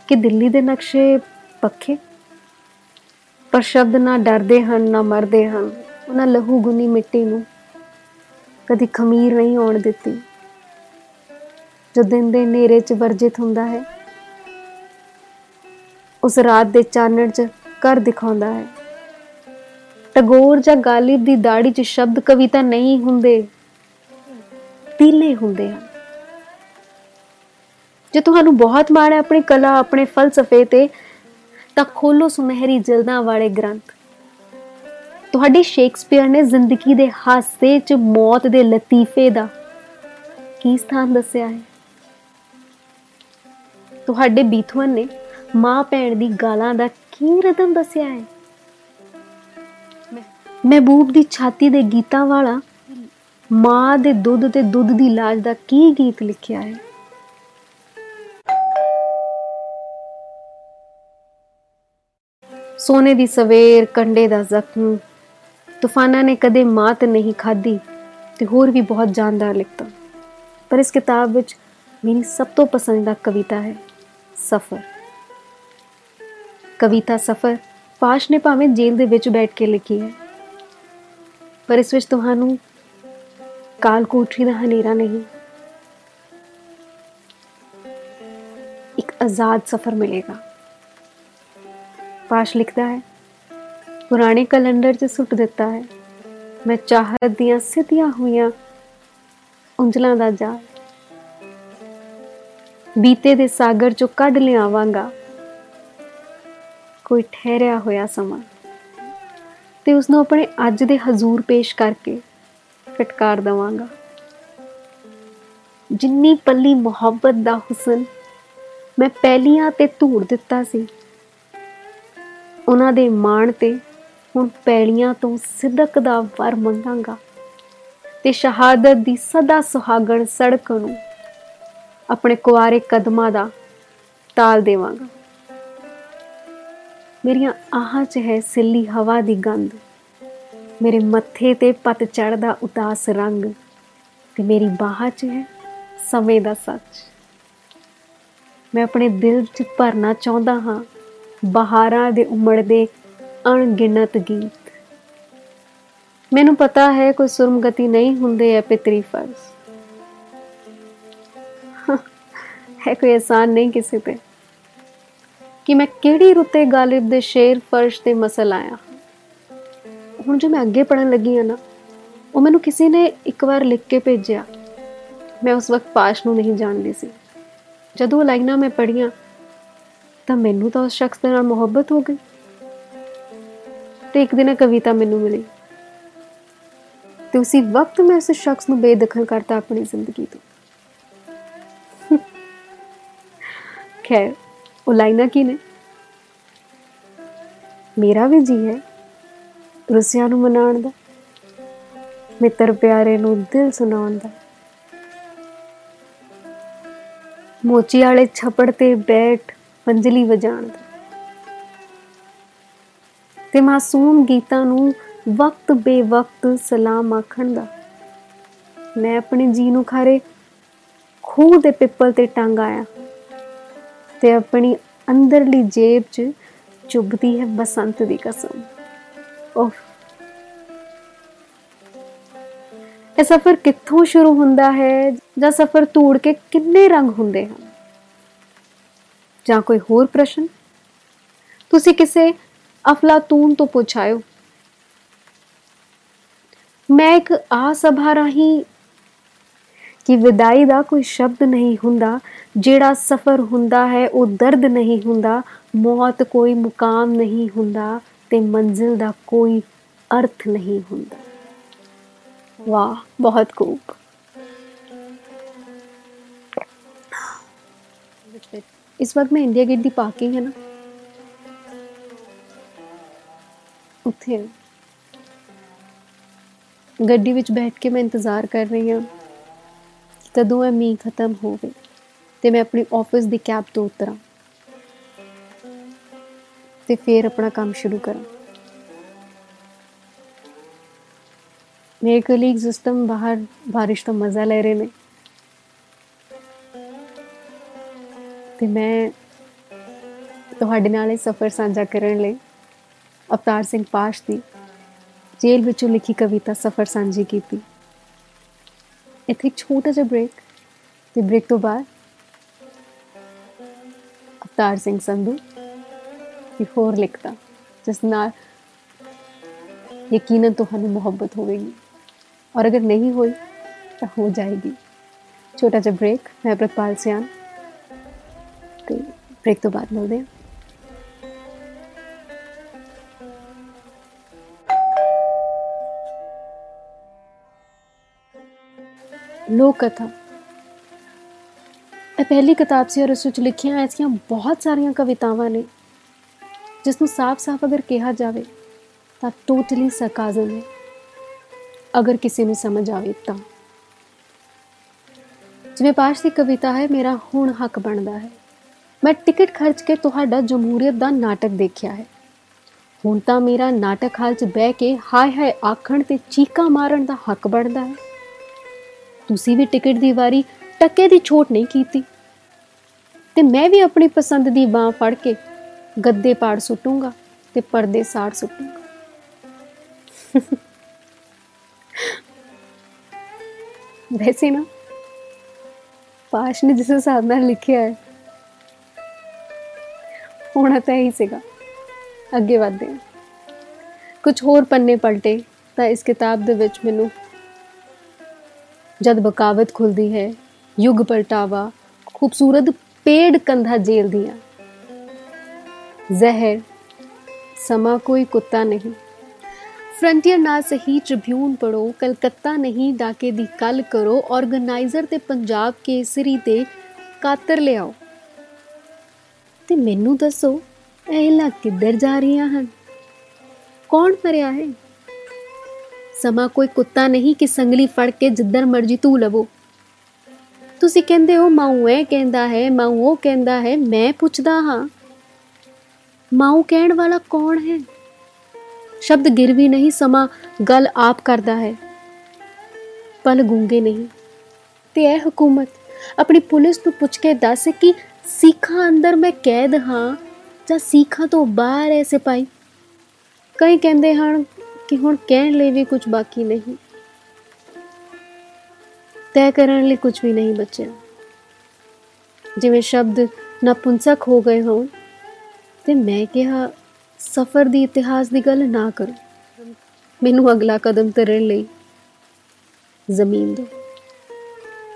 ਕਿ ਦਿੱਲੀ ਦੇ ਨਕਸ਼ੇ ਪੱਖੇ? ਪਰ ਸ਼ਬਦ ਨਾ ਡਰਦੇ ਹਨ, ਨਾ ਮਰਦੇ ਹਨ, ਉਹਨਾਂ ਲਹੂ ਗੁਨੀ ਮਿੱਟੀ ਨੂੰ ਕਦੀ ਖਮੀਰ ਨਹੀਂ ਆਉਣ ਦਿੱਤੀ। ਜੋ ਦਿਨ ਦੇ ਨੇਰੇ 'ਚ ਵਰਜਿਤ ਹੁੰਦਾ ਹੈ, ਉਸ ਰਾਤ ਦੇ ਚਾਨਣ 'ਚ ਕਰ ਦਿਖਾਉਂਦਾ ਹੈ। ਟਗੋਰ ਜਾਂ ਗਾਲਿਬ ਦੀ ਦਾੜੀ 'ਚ ਸ਼ਬਦ ਕਵਿਤਾ ਨਹੀਂ ਹੁੰਦੇ, ਤੀਲੇ ਹੁੰਦੇ ਹਨ। ਜੇ ਤੁਹਾਨੂੰ ਬਹੁਤ ਮਾਣ ਹੈ ਆਪਣੀ ਕਲਾ, ਆਪਣੇ ਫਲਸਫੇ ਤੇ, ਤਾਂ ਖੋਲੋ ਸੁਨਹਿਰੀ ਜਲਦਾਂ ਵਾਲੇ ਗ੍ਰੰਥ। ਤੁਹਾਡੇ ਸ਼ੇਕਸਪੀਅਰ ਨੇ ਜ਼ਿੰਦਗੀ ਦੇ ਹਾਸੇ 'ਚ ਮੌਤ ਦੇ ਲਤੀਫੇ ਦਾ ਕੀ ਸਥਾਨ ਦੱਸਿਆ ਹੈ? ਤੁਹਾਡੇ ਬੀਥਵਨ ਨੇ ਮਾਂ ਭੈਣ ਦੀ ਗਾਲਾਂ ਦਾ ਕੀ ਰਦਮ ਦੱਸਿਆ ਹੈ? ਮਹਿਬੂਬ ਦੀ ਛਾਤੀ ਦੇ ਗੀਤਾਂ ਵਾਲਾ ਮਾਂ ਦੇ ਦੁੱਧ ਤੇ ਦੁੱਧ ਦੀ ਲਾਜ ਦਾ ਕੀ ਗੀਤ ਲਿਖਿਆ ਹੈ? ਸੋਨੇ ਦੀ ਸਵੇਰ ਕੰਡੇ ਦਾ ਜ਼ਖਮ ਤੂਫਾਨਾਂ ਨੇ ਕਦੇ ਮਾਤ ਨਹੀਂ ਖਾਧੀ ਤੇ ਹੋਰ ਵੀ ਬਹੁਤ ਜਾਨਦਾਰ ਲਿਖਤਾ। ਪਰ ਇਸ ਕਿਤਾਬ ਵਿੱਚ ਮੇਰੀ ਸਭ ਤੋਂ ਪਸੰਦੀਦਾ ਕਵਿਤਾ ਹੈ, ਸਫ਼ਰ। ਕਵਿਤਾ ਸਫ਼ਰ ਪਾਸ਼ ਨੇ ਭਾਵੇਂ ਜੇਲ੍ਹ ਦੇ ਵਿੱਚ ਬੈਠ ਕੇ ਲਿਖੀ ਹੈ। ਪਰ ਇਸ ਵਿੱਚ ਤੁਹਾਨੂੰ ਕਾਲ ਕੋਠਰੀ ਦਾ ਹਨੇਰਾ ਨਹੀਂ, ਇੱਕ ਆਜ਼ਾਦ ਸਫ਼ਰ ਮਿਲੇਗਾ। ਪਾਸ਼ ਲਿਖਦਾ ਹੈ ਪੁਰਾਣੇ ਕੈਲੰਡਰ 'ਚ ਸੁੱਟ ਦਿੱਤਾ ਹੈ। ਮੈਂ ਚਾਹਤ ਦੀਆਂ ਸਿੱਧੀਆਂ ਹੋਈਆਂ ਉਂਜਲਾਂ ਦਾ ਜਾਲ। ਬੀਤੇ ਦੇ ਸਾਗਰ 'ਚੋਂ ਕੱਢ ਲਿਆਵਾਂਗਾ। ਕੋਈ ਠਹਿਰਿਆ ਹੋਇਆ ਸਮਾਂ। ਤੇ ਉਸ ਨੂੰ ਆਪਣੇ ਅੱਜ ਦੇ ਹਜ਼ੂਰ ਪੇਸ਼ ਕਰਕੇ ਫਟਕਾਰ ਦਵਾਂਗਾ। ਜਿੰਨੀ ਪੱਲੀ ਮੁਹੱਬਤ ਦਾ ਹੁਸਨ ਮੈਂ ਪਹਿਲੀਆਂ ਤੇ ਧੂੜ ਦਿੱਤਾ ਸੀ। ਉਹਨਾਂ ਦੇ ਮਾਣ ਤੇ ਹੁਣ ਪੈਲੀਆਂ ਤੋਂ ਸਿੱਧਕ ਦਾ ਵਰ ਮੰਗਾਂਗਾ ਤੇ ਸ਼ਹਾਦਤ ਦੀ ਸਦਾ ਸੁਹਾਗਣ ਸੜਕ ਨੂੰ ਆਪਣੇ ਕੁਆਰੇ ਕਦਮਾਂ ਦਾ ਤਾਲ ਦੇਵਾਂਗਾ। ਮੇਰੀਆਂ ਆਹਾਂ 'ਚ ਹੈ ਸਿੱਲੀ ਹਵਾ ਦੀ ਗੰਧ, ਮੇਰੇ ਮੱਥੇ ਤੇ ਪਤ ਚੜਦਾ ਉਦਾਸ ਰੰਗ ਤੇ ਮੇਰੀ ਬਾਹਾਂ 'ਚ ਹੈ ਸਮੇਂ ਦਾ ਸੱਚ। ਮੈਂ ਆਪਣੇ ਦਿਲ 'ਚ ਭਰਨਾ ਚਾਹੁੰਦਾ ਹਾਂ, ਬਹਾਰਾਂ ਦੇ ਉਮੜਦੇ ਅਣਗਿਣਤ ਗੀਤ। ਮੈਨੂੰ ਪਤਾ ਹੈ ਕੋਈ ਸੁਰਮਗਤੀ ਨਹੀਂ ਹੁੰਦੇ ਐ ਪਿਤਰੀ ਫਰਜ਼। ਹੈ ਕੋਈ ਆਸਾਨ ਨਹੀਂ ਕਿਸੇ ਤੇ। ਕਿ ਮੈਂ ਕਿਹੜੀ ਰੁੱਤੇ ਗਾਲਿਬ ਦੇ ਸ਼ੇਰ ਫਰਸ਼ ਤੇ ਮਸਲ ਆਇਆ। ਹੁਣ ਜੋ ਮੈਂ ਅੱਗੇ ਪੜਨ ਲੱਗੀ ਆ ਨਾ, ਉਹ ਮੈਨੂੰ ਕਿਸੇ ਨੇ ਇੱਕ ਵਾਰ ਲਿਖ ਕੇ ਭੇਜਿਆ। ਮੈਂ ਉਸ ਵਕਤ ਪਾਸ਼ ਨੂੰ ਨਹੀਂ ਜਾਣਦੀ ਸੀ। ਜਦੋਂ ਉਹ ਲਾਈਨਾਂ ਮੈਂ ਪੜੀਆਂ ਤਾਂ ਮੈਨੂੰ ਤਾਂ ਉਸ ਸ਼ਖਸ ਦੇ ਨਾਲ ਮੁਹੱਬਤ ਹੋ ਗਈ। ਤੇ ਇੱਕ ਦਿਨ ਕਵਿਤਾ ਮੈਨੂੰ ਮਿਲੀ। ਤੇ ਉਸੇ ਵਕਤ ਮੈਂ ਉਸ ਸ਼ਖਸ ਨੂੰ ਬੇਦਖਲ ਕਰਤਾ ਆਪਣੀ ਜ਼ਿੰਦਗੀ ਤੋਂ। ਖੈਰ, ਉਹ ਲਾਈਨਾਂ ਕੀ ਨੇ? ਮੇਰਾ ਵੀ ਜੀ ਹੈ ਰੁਸਿਆ ਨੂੰ ਮਨਾਉਣ ਦਾ, ਮਿੱਤਰ ਪਿਆਰੇ ਨੂੰ ਦਿਲ ਸੁਣਾਉਣ ਦਾ। ਮੋਚੀ ਵਾਲੇ ਛੱਪੜ ਤੇ ਬੈਠ ਪੰਜਲੀ ਵਜਾਣ ਦਾ। ਤੇ ਮਾਸੂਮ ਗੀਤਾਂ ਨੂੰ ਵਕਤ ਬੇਵਕਤ ਸਲਾਮ ਆਖਣ ਦਾ। ਮੈਂ ਆਪਣੇ ਜੀ ਨੂੰ ਖਾਰੇ ਖੂਹ ਦੇ ਪਿੱਪਲ ਤੇ ਟੰਗ ਆਇਆ ਤੇ ਆਪਣੀ ਅੰਦਰਲੀ ਜੇਬ 'ਚ ਚੁੱਭਦੀ ਹੈ ਬਸੰਤ ਦੀ ਕਸਮ। ਉਫ ਇਹ ਸਫ਼ਰ ਕਿੱਥੋਂ ਸ਼ੁਰੂ ਹੁੰਦਾ ਹੈ ਜਾਂ ਸਫ਼ਰ ਤੋੜ ਕੇ ਕਿੰਨੇ ਰੰਗ ਹੁੰਦੇ ਹਨ? ਜਾਂ ਕੋਈ ਹੋਰ ਪ੍ਰਸ਼ਨ? ਤੁਸੀਂ ਕਿਸੇ ਅਫਲਾਤੂਨ ਤੋਂ ਪੁੱਛਾਇਓ ਮੈਂ ਇੱਕ ਆ ਸਭਾ ਰਾਹੀਂ ਕਿ ਵਿਦਾਈ ਦਾ ਕੋਈ ਸ਼ਬਦ ਨਹੀਂ ਹੁੰਦਾ ਜਿਹੜਾ ਸਫ਼ਰ ਹੁੰਦਾ ਹੈ ਉਹ ਦਰਦ ਨਹੀਂ ਹੁੰਦਾ ਮੌਤ ਕੋਈ ਮੁਕਾਮ ਨਹੀਂ ਹੁੰਦਾ ਤੇ ਮੰਜ਼ਿਲ ਦਾ ਕੋਈ ਅਰਥ ਨਹੀਂ ਹੁੰਦਾ ਵਾਹ ਬਹੁਤ ਖੂਬ ਇਸ ਵਕਤ ਮੈਂ ਇੰਡੀਆ ਗੇਟ ਦੀ ਪਾਰਕਿੰਗ ਹੈ ਨਾ ਉੱਥੇ। ਗੱਡੀ ਵਿੱਚ ਬੈਠ ਕੇ ਮੈਂ ਇੰਤਜ਼ਾਰ ਕਰ ਰਹੀ ਹਾਂ ਕਦੋਂ ਇਹ ਮੀਂਹ ਖਤਮ ਹੋਵੇ ਤੇ ਮੈਂ ਆਪਣੀ ਆਫਿਸ ਦੀ ਕੈਬ ਤੋਂ ਉਤਰਾਂ ਤੇ ਫਿਰ ਆਪਣਾ ਕੰਮ ਸ਼ੁਰੂ ਕਰਾਂ। ਮੇਰੇ ਕਲੀਗ ਸਿਸਟਮ ਬਾਹਰ ਬਾਰਿਸ਼ ਦਾ ਮਜ਼ਾ ਲੈ ਰਹੇ ਨੇ। ਤੇ ਮੈਂ ਤੁਹਾਡੇ ਨਾਲ ਇਹ ਸਫ਼ਰ ਸਾਂਝਾ ਕਰਨ ਲਈ ਅਵਤਾਰ ਸਿੰਘ ਪਾਸ਼ ਦੀ ਜੇਲ੍ਹ ਵਿੱਚੋਂ ਲਿਖੀ ਕਵਿਤਾ ਸਫ਼ਰ ਸਾਂਝੀ ਕੀਤੀ ਇੱਥੇ ਇੱਕ ਛੋਟਾ ਜਿਹਾ ਬ੍ਰੇਕ ਤੇ ਬ੍ਰੇਕ ਤੋਂ ਬਾਅਦ ਅਵਤਾਰ ਸਿੰਘ ਸੰਧੂ ਕਾਫੀ ਹੋਰ ਲਿਖਤਾ ਜਿਸ ਨਾਲ ਯਕੀਨਨ ਤੁਹਾਨੂੰ ਮੁਹੱਬਤ ਹੋਵੇਗੀ ਔਰ ਅਗਰ ਨਹੀਂ ਹੋਈ ਤਾਂ ਹੋ ਜਾਏਗੀ ਛੋਟਾ ਜਿਹਾ ਬ੍ਰੇਕ ਮੈਂ ਪ੍ਰਤਪਾਲ ਸਿਆਨ ਤੇ ਬ੍ਰੇਕ ਤੋਂ ਬਾਅਦ ਮਿਲਦੇ ਹਾਂ ਲੋਕ ਕਥਾ ਇਹ ਪਹਿਲੀ ਕਿਤਾਬ ਸੀ ਔਰ ਉਸ ਵਿੱਚ ਲਿਖੀਆਂ ਐਸੀਆਂ ਬਹੁਤ ਸਾਰੀਆਂ ਕਵਿਤਾਵਾਂ ਨੇ ਜਿਸ ਨੂੰ ਸਾਫ਼-ਸਾਫ਼ ਅਗਰ ਕਿਹਾ ਜਾਵੇ ਤਾਂ ਟੋਟਲੀ ਸਰਕਾਜ਼ਮ ਹੈ ਅਗਰ ਕਿਸੇ ਨੂੰ ਸਮਝ ਆਵੇ ਤਾਂ ਜਿਵੇਂ ਪਾਸ਼ ਦੀ ਕਵਿਤਾ ਹੈ ਮੇਰਾ ਹੁਣ ਹੱਕ ਬਣਦਾ ਹੈ ਮੈਂ ਟਿਕਟ ਖਰਚ ਕੇ ਤੁਹਾਡਾ ਜਮਹੂਰੀਅਤ ਦਾ ਨਾਟਕ ਦੇਖਿਆ ਹੈ ਹੁਣ ਤਾਂ ਮੇਰਾ ਨਾਟਕ ਹਾਲ 'ਚ ਬਹਿ ਕੇ ਹਾਏ ਹਾਏ ਆਖਣ ਤੇ ਚੀਕਾਂ ਮਾਰਨ ਦਾ ਹੱਕ ਬਣਦਾ ਹੈ ਤੁਸੀਂ ਵੀ ਟਿਕਟ ਦੀ ਵਾਰੀ ਟੱਕੇ ਦੀ ਛੋਟ ਨਹੀਂ ਕੀਤੀ। ਤੇ ਮੈਂ ਵੀ ਆਪਣੀ ਪਸੰਦ ਦੀ ਬਾਹ ਫੜ ਕੇ ਗੱਦੇ ਪਾੜ ਸੁੱਟੂੰਗਾ ਤੇ ਪਰਦੇ ਸਾੜ ਸੁੱਟੂੰਗਾ। ਵੈਸੇ ਨਾ, ਪਾਸ਼ ਨੇ ਜਿਸ ਹਿਸਾਬ ਨਾਲ ਲਿਖਿਆ ਹੈ, ਹੋਣਾ ਤਾਂ ਹੀ ਸੀਗਾ, ਅੱਗੇ ਵਧਦੇ ਹਾਂ। ਕੁਝ ਹੋਰ ਪੰਨੇ ਪਲਟੇ ਤਾਂ ਇਸ ਕਿਤਾਬ ਦੇ ਵਿੱਚ ਮੈਨੂੰ ਜਦ ਬਕਾਵਤ ਖੁੱਲਦੀ ਹੈ, ਯੁੱਗ ਪਲਟਾਵਾ, ਖੂਬਸੂਰਤ ਪੇੜ ਕੰਧਾ ਜੇਲ ਦੀਆਂ ਜ਼ਹਿਰ, ਸਮਾਂ ਕੋਈ ਕੁੱਤਾ ਨਹੀਂ। ਫਰੰਟੀਅਰ ਨਾਲ ਸਹੀ ਟ੍ਰਿਬਿਊਨ ਪੜੋ ਕਲਕੱਤਾ ਨਹੀਂ, ਡਾਕੇ ਦੀ ਕੱਲ ਕਰੋ ਆਰਗੇਨਾਈਜ਼ਰ ਤੇ ਪੰਜਾਬ ਕੇਸਰੀ ਤੇ ਕਾਤਰ ਲਿਆਓ। ਤੇ ਮੈਨੂੰ ਦੱਸੋ, ਇਹ ਲਾ ਕਿੱਧਰ ਜਾ ਰਹੀਆਂ ਹਨ? ਕੌਣ ਮਰਿਆ ਹੈ? ਸਮਾਂ ਕੋਈ ਕੁੱਤਾ ਨਹੀਂ ਕਿ ਸੰਗਲੀ ਫੜ ਕੇ ਜਿੱਧਰ ਮਰਜ਼ੀ ਤੂੰ ਲਵੋ। ਤੁਸੀਂ ਕਹਿੰਦੇ ਹੋ ਮਾਉ ਇਹ ਕਹਿੰਦਾ ਹੈ ਮਾਉ ਉਹ ਕਹਿੰਦਾ ਹੈ, ਮੈਂ ਪੁੱਛਦਾ ਹਾਂ ਮਾਉ ਕਹਿਣ ਵਾਲਾ ਕੌਣ ਹੈ? ਸ਼ਬਦ ਗਿਰ ਵੀ ਨਹੀਂ, ਸਮਾਂ ਗੱਲ ਆਪ ਕਰਦਾ ਹੈ, ਪਲ ਗੂੰਗੇ ਨਹੀਂ। ਤੇ ਇਹ ਹਕੂਮਤ, ਆਪਣੀ ਪੁਲਿਸ ਨੂੰ ਪੁੱਛ ਕੇ ਦੱਸ ਕਿ ਸਿੱਖਾਂ ਅੰਦਰ ਮੈਂ ਕੈਦ ਹਾਂ ਜਾਂ ਸਿੱਖਾਂ ਤੋਂ ਬਾਹਰ ਐ ਸਿਪਾਈ ਕਈ ਕਹਿੰਦੇ ਹਨ ਕਿ ਹੁਣ ਕਹਿਣ ਲਈ ਵੀ ਕੁਝ ਬਾਕੀ ਨਹੀਂ। ਤੈਅ ਕਰਨ ਲਈ ਕੁਝ ਵੀ ਨਹੀਂ ਬਚਿਆ। ਜਿਵੇਂ ਸ਼ਬਦ ਨਪੁੰਸਕ ਹੋ ਗਏ ਹੋਣ, ਤੇ ਮੈਂ ਕਿਹਾ, ਸਫ਼ਰ ਦੀ ਇਤਿਹਾਸ ਦੀ ਗੱਲ ਨਾ ਕਰੋ। ਮੈਨੂੰ ਅਗਲਾ ਕਦਮ ਧਰਨ ਲਈ ਜ਼ਮੀਨ ਦਿਓ।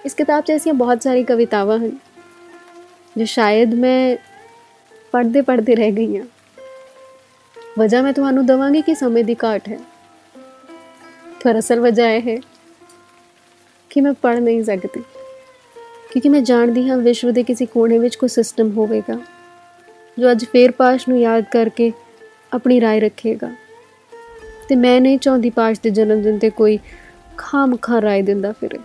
ਇਸ ਕਿਤਾਬ 'ਚ ਐਸੀਆਂ ਬਹੁਤ ਸਾਰੀ ਕਵਿਤਾਵਾਂ ਹਨ, ਜੋ ਸ਼ਾਇਦ ਮੈਂ ਪੜ੍ਹਦੇ ਪੜ੍ਹਦੇ ਰਹਿ ਗਈ ਹਾਂ। ਵਜ੍ਹਾ ਮੈਂ ਤੁਹਾਨੂੰ ਦਵਾਂਗੀ ਕਿ ਸਮੇਂ ਦੀ ਘਾਟ ਹੈ ਪਰ ਅਸਲ ਵਜ੍ਹਾ ਇਹ ਹੈ ਕਿ ਮੈਂ ਪੜ੍ਹ ਨਹੀਂ ਸਕਦੀ ਕਿਉਂਕਿ ਮੈਂ ਜਾਣਦੀ ਹਾਂ ਵਿਸ਼ਵ ਦੇ ਕਿਸੇ ਕੋਨੇ ਵਿੱਚ ਕੋਈ ਸਿਸਟਮ ਹੋਵੇਗਾ ਜੋ ਅੱਜ ਫੇਰ ਪਾਸ਼ ਨੂੰ ਯਾਦ ਕਰਕੇ ਆਪਣੀ رائے ਰੱਖੇਗਾ ਤੇ ਮੈਂ ਨਹੀਂ ਚਾਹੁੰਦੀ ਪਾਸ਼ ਦੇ ਜਨਮ ਦਿਨ ਤੇ ਕੋਈ ਖਾਮਖਾ رائے ਦਿੰਦਾ ਫਿਰੇ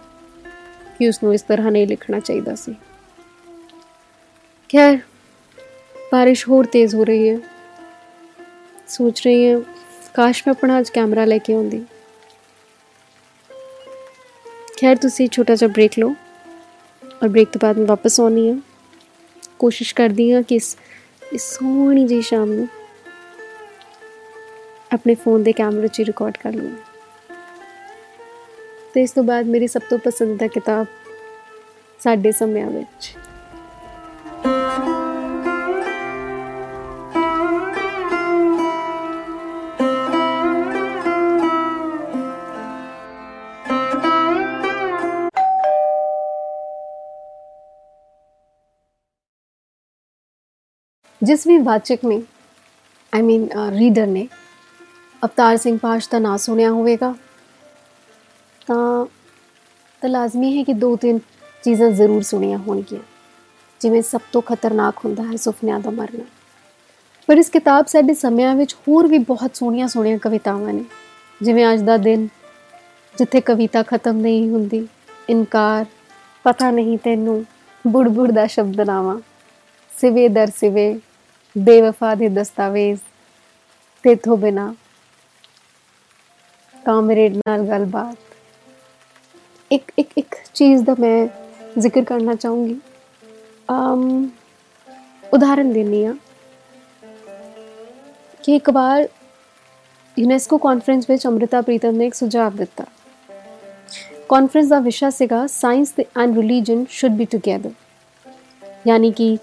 ਕਿ ਉਸ ਨੂੰ ਇਸ ਤਰ੍ਹਾਂ ਨਹੀਂ ਲਿਖਣਾ ਚਾਹੀਦਾ ਸੀ ਖੈਰ ਬਾਰਿਸ਼ ਹੋਰ ਤੇਜ਼ ਹੋ ਰਹੀ ਹੈ ਸੋਚ ਰਹੀ ਹਾਂ, ਕਾਸ਼ ਮੈਂ ਆਪਣਾ ਅੱਜ ਕੈਮਰਾ ਲੈ ਕੇ ਆਉਂਦੀ। ਖੈਰ, ਤੁਸੀਂ ਛੋਟਾ ਜਿਹਾ ਬ੍ਰੇਕ ਲਓ ਔਰ ਬ੍ਰੇਕ ਤੋਂ ਬਾਅਦ ਮੈਂ ਵਾਪਸ ਆਉਣੀ ਹਾਂ। ਕੋਸ਼ਿਸ਼ ਕਰਦੀ ਹਾਂ ਕਿ ਇਸ ਇਸ ਸੋਹਣੀ ਜਿਹੀ ਸ਼ਾਮ ਨੂੰ ਆਪਣੇ ਫੋਨ ਦੇ ਕੈਮਰੇ 'ਚ ਰਿਕਾਰਡ ਕਰ ਲਵਾਂ। ਤੇ ਇਸ ਤੋਂ ਬਾਅਦ ਮੇਰੀ ਸਭ ਤੋਂ ਪਸੰਦੀਦਾ ਕਿਤਾਬ ਸਾਡੇ ਸਮਿਆਂ ਵਿੱਚ ਜਿਸ ਵੀ ਵਾਚਕ ਨੇ ਆਈ ਮੀਨ ਰੀਡਰ ਨੇ ਅਵਤਾਰ ਸਿੰਘ ਪਾਸ਼ ਦਾ ਨਾਮ ਸੁਣਿਆ ਹੋਵੇਗਾ ਤਾਂ ਤਾਂ ਲਾਜ਼ਮੀ ਹੈ ਕਿ ਦੋ ਤਿੰਨ ਚੀਜ਼ਾਂ ਜ਼ਰੂਰ ਸੁਣੀਆਂ ਹੋਣਗੀਆਂ ਜਿਵੇਂ ਸਭ ਤੋਂ ਖਤਰਨਾਕ ਹੁੰਦਾ ਹੈ ਸੁਪਨਿਆਂ ਦਾ ਮਰਨਾ ਪਰ ਇਸ ਕਿਤਾਬ ਸਾਡੇ ਸਮਿਆਂ ਵਿੱਚ ਹੋਰ ਵੀ ਬਹੁਤ ਸੋਹਣੀਆਂ ਸੋਹਣੀਆਂ ਕਵਿਤਾਵਾਂ ਨੇ ਜਿਵੇਂ ਅੱਜ ਦਾ ਦਿਨ ਜਿੱਥੇ ਕਵਿਤਾ ਖਤਮ ਨਹੀਂ ਹੁੰਦੀ ਇਨਕਾਰ ਪਤਾ ਨਹੀਂ ਤੈਨੂੰ ਬੁੜਬੁੜ ਦਾ ਸ਼ਬਦ ਨਾਵਾ ਸਿਵੇ ਦਰ ਸਿਵੇ ਬੇਵਫਾ ਦੇ ਦਸਤਾਵੇਜ਼ ਤੇਥੋਂ ਬਿਨਾ ਕਾਮਰੇਡ ਨਾਲ ਗੱਲਬਾਤ ਇੱਕ ਇੱਕ ਇੱਕ ਚੀਜ਼ ਦਾ ਮੈਂ ਜ਼ਿਕਰ ਕਰਨਾ ਚਾਹੂੰਗੀ ਅਮ ਉਦਾਹਰਨ ਦੇਣੀ ਆ ਕਿ ਇੱਕ ਵਾਰ ਯੂਨੈਸਕੋ ਕਾਨਫਰੰਸ ਵਿੱਚ ਅਮ੍ਰਿਤਾ ਪ੍ਰੀਤਮ ਨੇ ਇੱਕ ਸੁਝਾਅ ਦਿੱਤਾ ਕਾਨਫਰੰਸ ਦਾ ਵਿਸ਼ਾ ਸੀਗਾ ਸਾਇੰਸ ਤੇ and religion should be together ਯਾਨੀ ਕਿ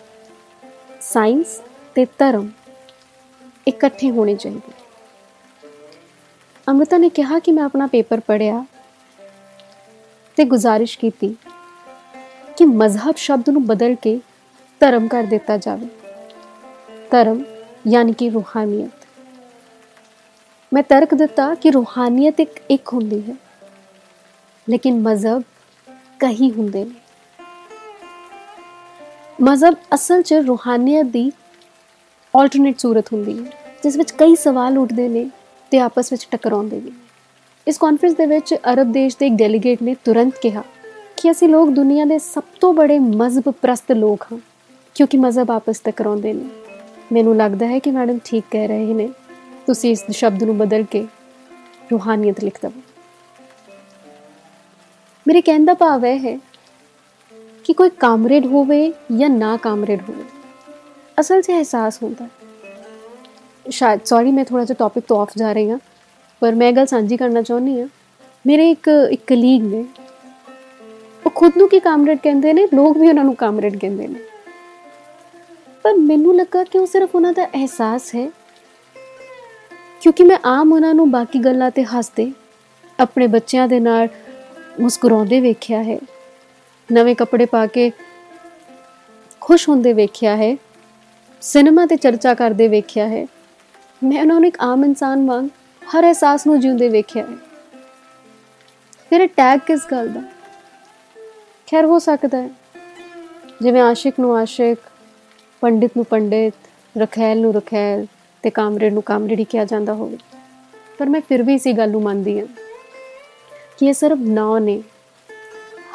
ਸਾਇੰਸ ਤੇ ਧਰਮ ਇਕੱਠੇ ਹੋਣੇ ਚਾਹੀਦੇ। ਅਮ੍ਰਿਤਾ ਨੇ ਕਿਹਾ ਕਿ ਮੈਂ ਆਪਣਾ ਪੇਪਰ ਪੜਿਆ ਤੇ ਗੁਜ਼ਾਰਿਸ਼ ਕੀਤੀ ਕਿ ਮਜ਼ਹਬ ਸ਼ਬਦ ਨੂੰ ਬਦਲ ਕੇ ਧਰਮ ਕਰ ਦਿੱਤਾ ਜਾਵੇ। ਧਰਮ ਯਾਨੀ ਕਿ ਰੂਹਾਨੀਅਤ। ਮੈਂ ਤਰਕ ਦਿੱਤਾ ਕਿ ਰੂਹਾਨੀਅਤ ਇੱਕ ਇੱਕ ਹੁੰਦੀ ਹੈ, ਲੇਕਿਨ ਮਜ਼ਹਬ ਕਈ ਹੁੰਦੇ ਨੇ। ਮਜ਼ਹਬ ਅਸਲ 'ਚ ਰੂਹਾਨੀਅਤ ਦੀ ਆਲਟਰਨੇਟ ਸੂਰਤ ਹੁੰਦੀ ਹੈ, ਜਿਸ ਵਿੱਚ ਕਈ ਸਵਾਲ ਉੱਠਦੇ ਨੇ ਤੇ ਆਪਸ ਵਿੱਚ ਟਕਰਾਉਂਦੇ ਵੀ ਨੇ। ਇਸ ਕਾਨਫਰੰਸ ਦੇ ਵਿੱਚ ਅਰਬ ਦੇਸ਼ ਦੇ ਇੱਕ ਡੈਲੀਗੇਟ ਨੇ ਤੁਰੰਤ ਕਿਹਾ ਕਿ ਅਸੀਂ ਲੋਕ ਦੁਨੀਆ ਦੇ ਸਭ ਤੋਂ ਬੜੇ ਮਜ਼ਹਬ ਪ੍ਰਸਤ ਲੋਕ ਹਾਂ, ਕਿਉਂਕਿ ਮਜ਼ਹਬ ਆਪਸ ਟਕਰਾਉਂਦੇ ਨੇ। ਮੈਨੂੰ ਲੱਗਦਾ ਹੈ ਕਿ ਮੈਡਮ ਠੀਕ ਕਹਿ ਰਹੇ ਨੇ। ਤੁਸੀਂ ਇਸ ਸ਼ਬਦ ਨੂੰ ਬਦਲ ਕੇ ਰੂਹਾਨੀਅਤ ਲਿਖ ਦਵੋ। ਮੇਰੇ ਕਹਿਣ ਦਾ ਭਾਵ ਇਹ ਹੈ ਕਿ ਕੋਈ ਕਾਮਰੇਡ ਹੋਵੇ ਜਾਂ ਨਾ ਕਾਮਰੇਡ ਹੋਵੇ ਅਸਲ 'ਚ ਅਹਿਸਾਸ ਹੁੰਦਾ ਸ਼ਾਇਦ ਸੌਰੀ ਮੈਂ ਥੋੜਾ ਜਿਹਾ ਟੌਪਿਕ ਤੋਂ ਆਫ ਜਾ ਰਹੀ ਹਾਂ ਪਰ ਮੈਂ ਗੱਲ ਸਾਂਝੀ ਕਰਨਾ ਚਾਹੁੰਦੀ ਹਾਂ ਮੇਰੇ ਇੱਕ ਇੱਕ ਕਲੀਗ ਨੇ ਉਹ ਖੁਦ ਨੂੰ ਕੀ ਕਾਮਰੇਡ ਕਹਿੰਦੇ ਨੇ ਲੋਕ ਵੀ ਉਹਨਾਂ ਨੂੰ ਕਾਮਰੇਡ ਕਹਿੰਦੇ ਨੇ ਪਰ ਮੈਨੂੰ ਲੱਗਾ ਕਿ ਉਹ ਸਿਰਫ ਉਹਨਾਂ ਦਾ ਅਹਿਸਾਸ ਹੈ ਕਿਉਂਕਿ ਮੈਂ ਆਮ ਉਹਨਾਂ ਨੂੰ ਬਾਕੀ ਗੱਲਾਂ ਤੇ ਹੱਸਦੇ ਆਪਣੇ ਬੱਚਿਆਂ ਦੇ ਨਾਲ ਮੁਸਕਰਾਉਂਦੇ ਵੇਖਿਆ ਹੈ ਨਵੇਂ ਕੱਪੜੇ ਪਾ ਕੇ ਖੁਸ਼ ਹੁੰਦੇ ਵੇਖਿਆ ਹੈ ਸਿਨੇਮਾ ਤੇ ਚਰਚਾ ਕਰਦੇ ਵੇਖਿਆ ਹੈ। ਮੈਂ ਉਹਨਾਂ ਨੂੰ ਇੱਕ ਆਮ ਇਨਸਾਨ ਵਾਂਗ ਹਰ ਅਹਿਸਾਸ ਨੂੰ ਜਿਉਂਦੇ ਵੇਖਿਆ ਹੈ। ਫਿਰ ਟੈਗ ਕਿਸ ਗੱਲ ਦਾ? ਖੈਰ, ਹੋ ਸਕਦਾ ਹੈ। ਜਿਵੇਂ ਆਸ਼ਿਕ ਨੂੰ ਆਸ਼ਿਕ, ਪੰਡਿਤ ਨੂੰ ਪੰਡਿਤ, ਰਖੈਲ ਨੂੰ ਰਖੈਲ ਤੇ ਕਾਮਰੇਡ ਨੂੰ ਕਾਮਰੇਡੀ ਕਿਹਾ ਜਾਂਦਾ ਹੋਵੇ। ਪਰ ਮੈਂ ਫਿਰ ਵੀ ਇਸੇ ਗੱਲ ਨੂੰ ਮੰਨਦੀ ਹਾਂ ਕਿ ਇਹ ਸਿਰਫ ਨਾਂ ਨੇ।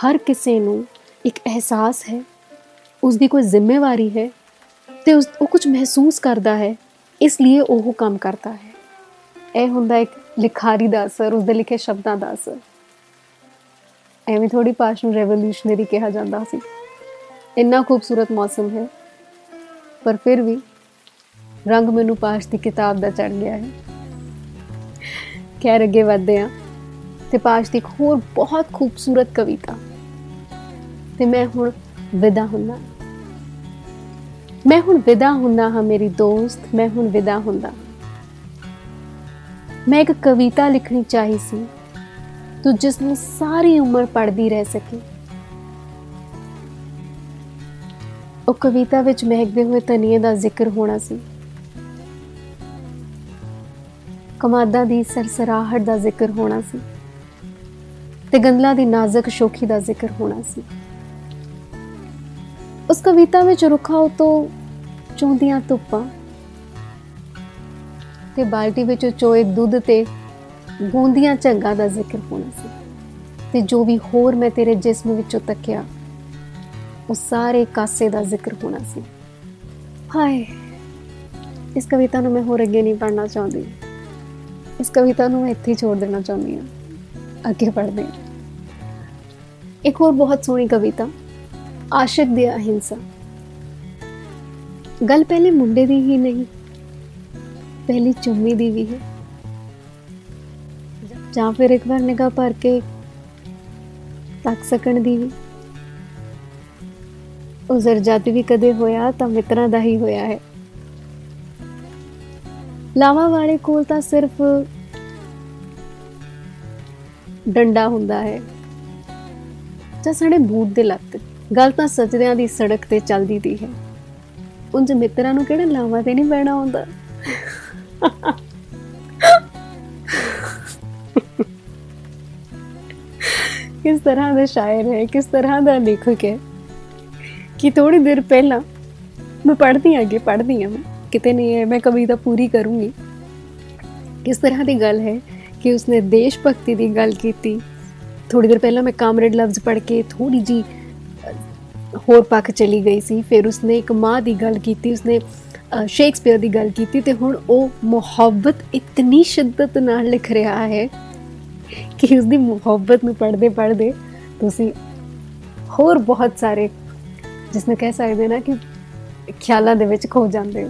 ਹਰ ਕਿਸੇ ਨੂੰ ਇੱਕ ਅਹਿਸਾਸ ਹੈ। ਉਸ ਦੀ ਕੋਈ ਜ਼ਿੰਮੇਵਾਰੀ ਹੈ। ਤੇ ਉਸ, ਉਹ ਕੁਝ ਮਹਿਸੂਸ ਕਰਦਾ ਹੈ, ਇਸ ਲਈ ਉਹ ਕੰਮ ਕਰਦਾ ਹੈ। ਇਹ ਹੁੰਦਾ ਇੱਕ ਲਿਖਾਰੀ ਦਾ ਅਸਰ, ਉਸ ਦੇ ਲਿਖੇ ਸ਼ਬਦਾਂ ਦਾ ਅਸਰ। ਐਵੇਂ ਥੋੜੀ ਪਾਸ਼ਨ ਰੈਵੋਲੂਸ਼ਨਰੀ ਕਿਹਾ ਜਾਂਦਾ ਸੀ। ਇੰਨਾ ਖੂਬਸੂਰਤ ਮੌਸਮ ਹੈ। ਪਰ ਫਿਰ ਵੀ ਰੰਗ ਮੈਨੂੰ ਪਾਸ਼ ਦੀ ਕਿਤਾਬ ਦਾ ਚੜ ਗਿਆ ਹੈ। ਕਹਿ ਅੱਗੇ ਵਧਦੇ ਆ ਤੇ ਪਾਸ਼ ਦੀ ਹੋਰ ਬਹੁਤ ਖੂਬਸੂਰਤ ਕਵਿਤਾ। ਤੇ ਮੈਂ ਹੁਣ ਵਿਦਾ ਹੁੰਨਾ। ਮੈਂ ਹੁਣ ਵਿਦਾ ਹੁੰਨਾ ਹਾਂ ਮੇਰੀ ਦੋਸਤ, ਮੈਂ ਹੁਣ ਵਿਦਾ ਹੁੰਦਾ। ਮੈਂ ਇੱਕ ਕਵਿਤਾ ਲਿਖਣੀ ਚਾਹੀ ਸੀ, ਤੂੰ ਜਿਸ ਨੂੰ ਸਾਰੀ ਉਮਰ ਪੜ੍ਹਦੀ ਰਹਿ ਸਕੇ। ਉਹ ਕਵਿਤਾ ਵਿੱਚ ਮਹਿਕਦੇ ਹੋਏ ਤਨੀਏ ਦਾ ਜ਼ਿਕਰ ਹੋਣਾ ਸੀ। ਕਮਾਦਾ ਦੀ ਸਰਸਰਾਹਟ ਦਾ ਜ਼ਿਕਰ ਹੋਣਾ ਸੀ ਤੇ ਗੰਦਲਾ ਦੀ ਨਾਜ਼ੁਕ ਸ਼ੋਖੀ ਦਾ ਜ਼ਿਕਰ ਹੋਣਾ ਸੀ। ਉਸ ਕਵਿਤਾ ਵਿੱਚ ਰੁੱਖਾਂ ਉਤੋਂ ਚੋਂਦੀਆਂ ਧੁੱਪਾਂ ਤੇ ਬਾਲਟੀ ਵਿੱਚ ਚੋਏ ਦੁੱਧ ਤੇ ਗੂੰਦੀਆਂ ਝੰਗਾ ਦਾ ਜ਼ਿਕਰ ਹੋਣਾ ਸੀ। ਤੇ ਜੋ ਵੀ ਹੋਰ ਮੈਂ ਤੇਰੇ ਜਿਸਮ ਵਿੱਚੋਂ ਤੱਕਿਆ, ਉਹ ਸਾਰੇ ਕਾਸੇ ਦਾ ਜ਼ਿਕਰ ਹੋਣਾ ਸੀ। ਹਾਏ, ਇਸ ਕਵਿਤਾ ਨੂੰ ਮੈਂ ਹੋਰ ਅੱਗੇ ਨਹੀਂ ਪੜ੍ਹਨਾ ਚਾਹੁੰਦੀ। ਇਸ ਕਵਿਤਾ ਨੂੰ ਮੈਂ ਇੱਥੇ ਹੀ ਛੋੜ ਦੇਣਾ ਚਾਹੁੰਦੀ ਹਾਂ। ਅੱਗੇ ਪੜ੍ਹਦੇ ਹਾਂ। ਇੱਕ ਹੋਰ ਬਹੁਤ ਸੋਹਣੀ ਕਵਿਤਾ ਆਸ਼ਿਕ ਦੀ ਅਹਿੰਸਾ। ਗੱਲ ਪਹਿਲੇ ਮੁੰਡੇ ਦੀ ਹੀ ਨਹੀਂ, ਪਹਿਲੀ ਚੁੰਮੀ ਦੀ ਵੀ ਹੈ। ਜਾਂ ਫਿਰ ਇੱਕ ਵਾਰ ਨਿਗਾਹ ਭਰ ਕੇ ਤੱਕ ਸਕਣ ਦੀ ਵੀ। ਉਹ ਜਦ ਵੀ ਕਦੇ ਹੋਇਆ ਤਾਂ ਮਿੱਤਰਾਂ ਦਾ ਹੀ ਹੋਇਆ ਹੈ। ਲਾਵਾ ਵਾਲੇ ਕੋਲ ਤਾਂ ਸਿਰਫ ਡੰਡਾ ਹੁੰਦਾ ਹੈ, ਜਾਂ ਸਾਡੇ ਬੂਟ ਦੇ ਲੱਤ। ਗੱਲ ਤਾਂ ਸਜਦਿਆਂ ਦੀ ਸੜਕ ਤੇ ਚੱਲਦੀ ਦੀ ਹੈ। ਉਂਝ ਮਿੱਤਰਾਂ ਨੂੰ ਕਿਹੜਾ ਲਾਵਾ ਤੇ ਨਹੀਂ ਬਹਿਣਾ ਹੁੰਦਾ ਕਿਸ ਤਰ੍ਹਾਂ ਦਾ ਸ਼ਾਇਰ ਹੈ, ਕਿਸ ਤਰ੍ਹਾਂ ਦਾ ਲੇਖਕ ਹੈ? ਕਿ ਥੋੜੀ ਦੇਰ ਪਹਿਲਾਂ ਮੈਂ ਪੜ੍ਹਦੀ ਅੱਗੇ, ਪੜ੍ਹਦੀ ਆ ਮੈਂ। ਕਿਤੇ ਨਹੀਂ ਹੈ, ਮੈਂ ਕਵਿਤਾ ਪੂਰੀ ਕਰੂੰਗੀ। ਕਿਸ ਤਰ੍ਹਾਂ ਦੀ ਗੱਲ ਹੈ ਕਿ ਉਸਨੇ ਦੇਸ਼ ਭਗਤੀ ਦੀ ਗੱਲ ਕੀਤੀ? ਥੋੜੀ ਦੇਰ ਪਹਿਲਾਂ ਮੈਂ ਕਾਮਰੇਡ ਲਫ਼ਜ਼ ਪੜ੍ਹ ਕੇ ਥੋੜੀ ਜੀ ਹੋਰ ਪੱਕ ਚਲੀ ਗਈ ਸੀ। ਫਿਰ ਉਸਨੇ ਇੱਕ ਮਾਂ ਦੀ ਗੱਲ ਕੀਤੀ, ਉਸਨੇ ਸ਼ੇਕਸਪੀਅਰ ਦੀ ਗੱਲ ਕੀਤੀ ਤੇ ਹੁਣ ਉਹ ਮੁਹੱਬਤ ਇਤਨੀ ਸ਼ਿੱਦਤ ਨਾਲ ਲਿਖ ਰਿਹਾ ਹੈ ਕਿ ਉਸ ਦੀ ਮੁਹੱਬਤ ਨੂੰ ਪੜ੍ਹਦੇ ਪੜ੍ਹਦੇ ਤੁਸੀਂ ਹੋਰ ਬਹੁਤ ਸਾਰੇ ਜਿਸਨੇ ਕਹਿ ਸਕਦੇ ਨਾ ਕਿ ਖਿਆਲਾਂ ਦੇ ਵਿੱਚ ਖੋ ਜਾਂਦੇ ਹੋ।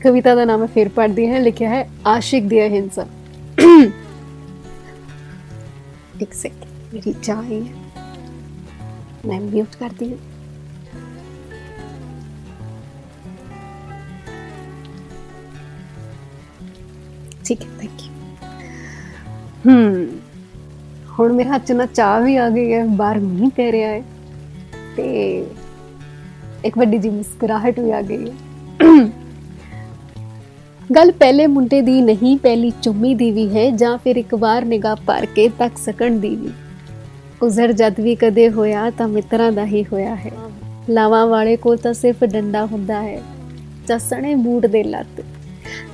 ਕਵਿਤਾ ਦਾ ਨਾਮ ਫਿਰ ਪੜ੍ਹਦੀ ਹੈ, ਲਿਖਿਆ ਹੈ, ਆਸ਼ਿਕ ਦੀ ਅਹਿੰਸਾ। ਇੱਕ ਸੈਕਿੰਡ ਮੇਰੀ ਚਾਹ ਹੈ। ਮੈਂ ਮਿਊਟ ਕਰਦੀ ਹਾਂ। ਠੀਕ ਹੈ ਥੈਂਕ ਯੂ ਹੂੰ, ਹੁਣ ਮੇਰੇ ਹੱਥ 'ਚ ਨਾ ਚਾਹ ਵੀ ਆ ਗਈ ਹੈ, ਬਾਹਰ ਮੀਂਹ ਪੈ ਰਿਹਾ ਹੈ ਤੇ ਇੱਕ ਵੱਡੀ ਜੀ ਮੁਸਕਰਾਹਟ ਵੀ ਆ ਗਈ ਹੈ। ਗੱਲ ਪਹਿਲੇ ਮੁੰਡੇ ਦੀ ਨਹੀਂ, ਪਹਿਲੀ ਚੁੰਮੀ ਦੀ ਵੀ ਹੈ ਜਾਂ ਫਿਰ ਇੱਕ ਵਾਰ ਨਿਗਾਹ ਭਰ ਕੇ ਤੱਕ ਸਕਣ ਦੀ ਵੀ। ਉਜ਼ਰ ਜਦ ਵੀ ਕਦੇ ਹੋਇਆ ਤਾਂ ਮਿੱਤਰਾਂ ਦਾ ਹੀ ਹੋਇਆ ਹੈ। ਲਾਵਾਂ ਵਾਲੇ ਕੋਲ ਤਾਂ ਸਿਰਫ ਡੰਡਾ ਹੁੰਦਾ ਹੈ। ਜਾਂ ਸਣੇ ਬੂਟ ਦੇ ਲੱਤ।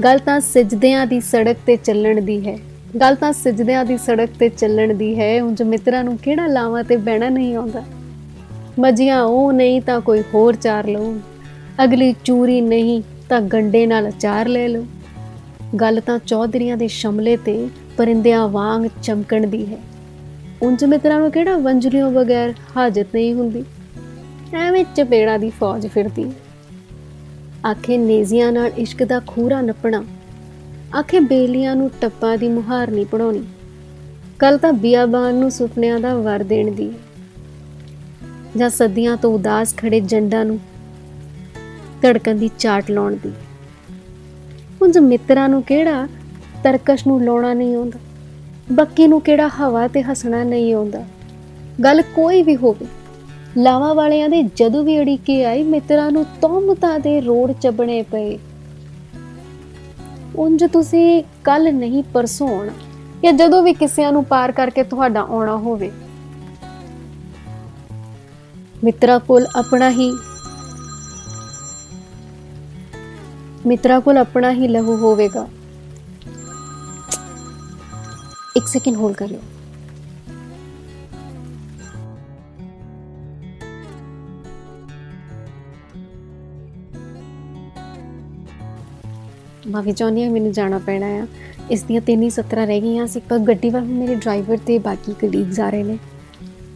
ਗੱਲ ਤਾਂ ਸਜਦਿਆਂ ਦੀ ਸੜਕ ਤੇ ਚੱਲਣ ਦੀ ਹੈ। ਗੱਲ ਤਾਂ ਸਜਦਿਆਂ ਦੀ ਸੜਕ ਤੇ ਚੱਲਣ ਦੀ ਹੈ। ਉਂਝ ਮਿੱਤਰਾਂ ਨੂੰ ਕਿਹੜਾ ਲਾਵਾਂ ਤੇ ਬਹਿਣਾ ਨਹੀਂ ਆਉਂਦਾ। ਮਜੀਆਂ ਉਹ ਨਹੀਂ ਤਾਂ ਕੋਈ ਹੋਰ ਚਾਰ ਲਓ ਅਗਲੀ ਚੂਰੀ ਨਹੀਂ ਤਾਂ ਗੰਡੇ ਨਾਲ ਅਚਾਰ ਲੈ ਲਓ ਗੱਲ ਤਾਂ ਚੌਧਰੀਆਂ ਦੇ ਸ਼ਮਲੇ ਤੇ ਪਰਿੰਦਿਆਂ ਵਾਂਗ ਚਮਕਣ ਦੀ ਹੈ। ਉਂਝ ਮਿੱਤਰਾਂ ਨੂੰ ਕਿਹੜਾ? ਵੰਜਲੀਆਂ ਬਗੈਰ ਹਾਜਤ ਨਹੀਂ ਹੁੰਦੀ। ਐਵੇਂ ਚਪੇੜਾ ਦੀ ਫੌਜ ਫਿਰਦੀ। ਆਖੇ ਨੇਜ਼ੀਆਂ ਨਾਲ ਇਸ਼ਕ ਦਾ ਖੂਰਾ ਨੱਪਣਾ। ਆਖੇ ਬੇਲੀਆਂ ਨੂੰ ਟੱਪਾਂ ਦੀ ਮੁਹਾਰ ਨਹੀਂ ਪੜਾਉਣੀ ਕੱਲ ਤਾਂ ਬਿਆਬਾਨ ਨੂੰ ਸੁਪਨਿਆਂ ਦਾ ਵਰ ਦੇਣ ਦੀ। ਜਾਂ ਸਦੀਆਂ ਤੋਂ ਉਦਾਸ ਖੜੇ ਜੰਡਾਂ ਨੂੰ ਧੜਕਣ ਦੀ ਚਾਟ ਲਾਉਣ ਦੀ। ਉਂਝ ਮਿੱਤਰਾਂ ਨੂੰ ਕਿਹੜਾ? ਤਰਕਸ਼ ਨੂੰ ਲਾਉਣਾ ਨਹੀਂ ਆਉਂਦਾ। ਬੱਕੀ ਨੂੰ ਕਿਹੜਾ ਹਵਾ ਤੇ ਹੱਸਣਾ ਨਹੀਂ ਆਉਂਦਾ। ਗੱਲ ਕੋਈ ਵੀ ਹੋਵੇ, ਲਾਵਾ ਵਾਲਿਆਂ ਦੇ ਜਦੋਂ ਵੀ ਅੜੀਕੇ ਆਈ ਮਿੱਤਰਾਂ ਨੂੰ ਤੋਮਤਾਂ ਦੇ ਰੋੜ ਚੱਬਣੇ ਪਏ। ਉਂਝ ਤੁਸੀਂ ਕੱਲ ਨਹੀਂ ਪਰਸੋਂ ਆਉਣਾ, ਜਾਂ ਜਦੋਂ ਵੀ ਕਿਸਿਆਂ ਨੂੰ ਪਾਰ ਕਰਕੇ ਤੁਹਾਡਾ ਆਉਣਾ ਹੋਵੇ। ਮਿੱਤਰਾ ਕੋਲ ਆਪਣਾ ਹੀ, ਮਿੱਤਰਾ ਕੋਲ ਆਪਣਾ ਹੀ ਲਹੂ ਹੋਵੇਗਾ। ਇੱਕ ਸੈਕਿੰਡ ਹੋਲਡ ਕਰਿਓ ਮਾਫੀ ਚਾਹੁੰਦੀ ਹਾਂ ਮੈਨੂੰ ਜਾਣਾ ਪੈਣਾ ਆ ਇਸ ਦੀਆਂ ਤਿੰਨ ਹੀ 17 ਰਹਿ ਗਈਆਂ ਸੀ ਪਰ ਗੱਡੀ ਵੱਲ ਮੇਰੇ ਡਰਾਈਵਰ ਤੇ ਬਾਕੀ ਕਲੀਗਸ ਆ ਰਹੇ ਨੇ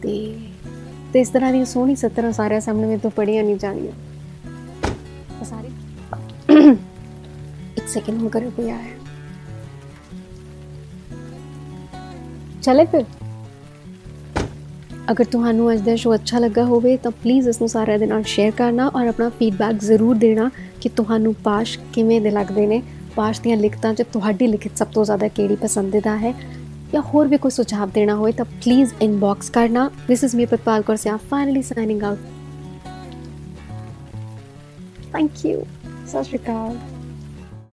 ਤੇ ਤੇ ਇਸ ਤਰ੍ਹਾਂ ਦੀ ਸੋਹਣੀ 17 ਸਾਰਿਆਂ ਸਾਹਮਣੇ ਮੇਰੇ ਤੋਂ ਪੜੀਆਂ ਨਹੀਂ ਜਾਣੀਆਂ। ਸਾਰੇ ਇੱਕ ਸੈਕਿੰਡ ਹੋ ਕਰੇ ਕੋਈ ਆਇਆ ਚਲੇ ਫਿਰ। ਅਗਰ ਤੁਹਾਨੂੰ ਅੱਜ ਦਾ ਸ਼ੋਅ ਅੱਛਾ ਲੱਗਾ ਹੋਵੇ ਤਾਂ ਪਲੀਜ਼ ਇਸ ਨੂੰ ਸਾਰਿਆਂ ਦੇ ਨਾਲ ਸ਼ੇਅਰ ਕਰਨਾ ਔਰ ਆਪਣਾ ਫੀਡਬੈਕ ਜ਼ਰੂਰ ਦੇਣਾ ਕਿ ਤੁਹਾਨੂੰ ਪਾਸ਼ ਕਿਵੇਂ ਦੇ ਲੱਗਦੇ ਨੇ। ਪਾਸ਼ ਦੀਆਂ ਲਿਖਤਾਂ 'ਚ ਤੁਹਾਡੀ ਲਿਖਤ ਸਭ ਤੋਂ ਜ਼ਿਆਦਾ ਕਿਹੜੀ ਪਸੰਦੀਦਾ ਹੈ ਜਾਂ ਹੋਰ ਵੀ ਕੋਈ ਸੁਝਾਅ ਦੇਣਾ ਹੋਵੇ ਤਾਂ ਪਲੀਜ਼ ਇਨਬਾਕਸ ਕਰਨਾ। This is me Patpal Kaur say finally signing out thank you ਸਤਿ ਸ਼੍ਰੀ ਅਕਾਲ।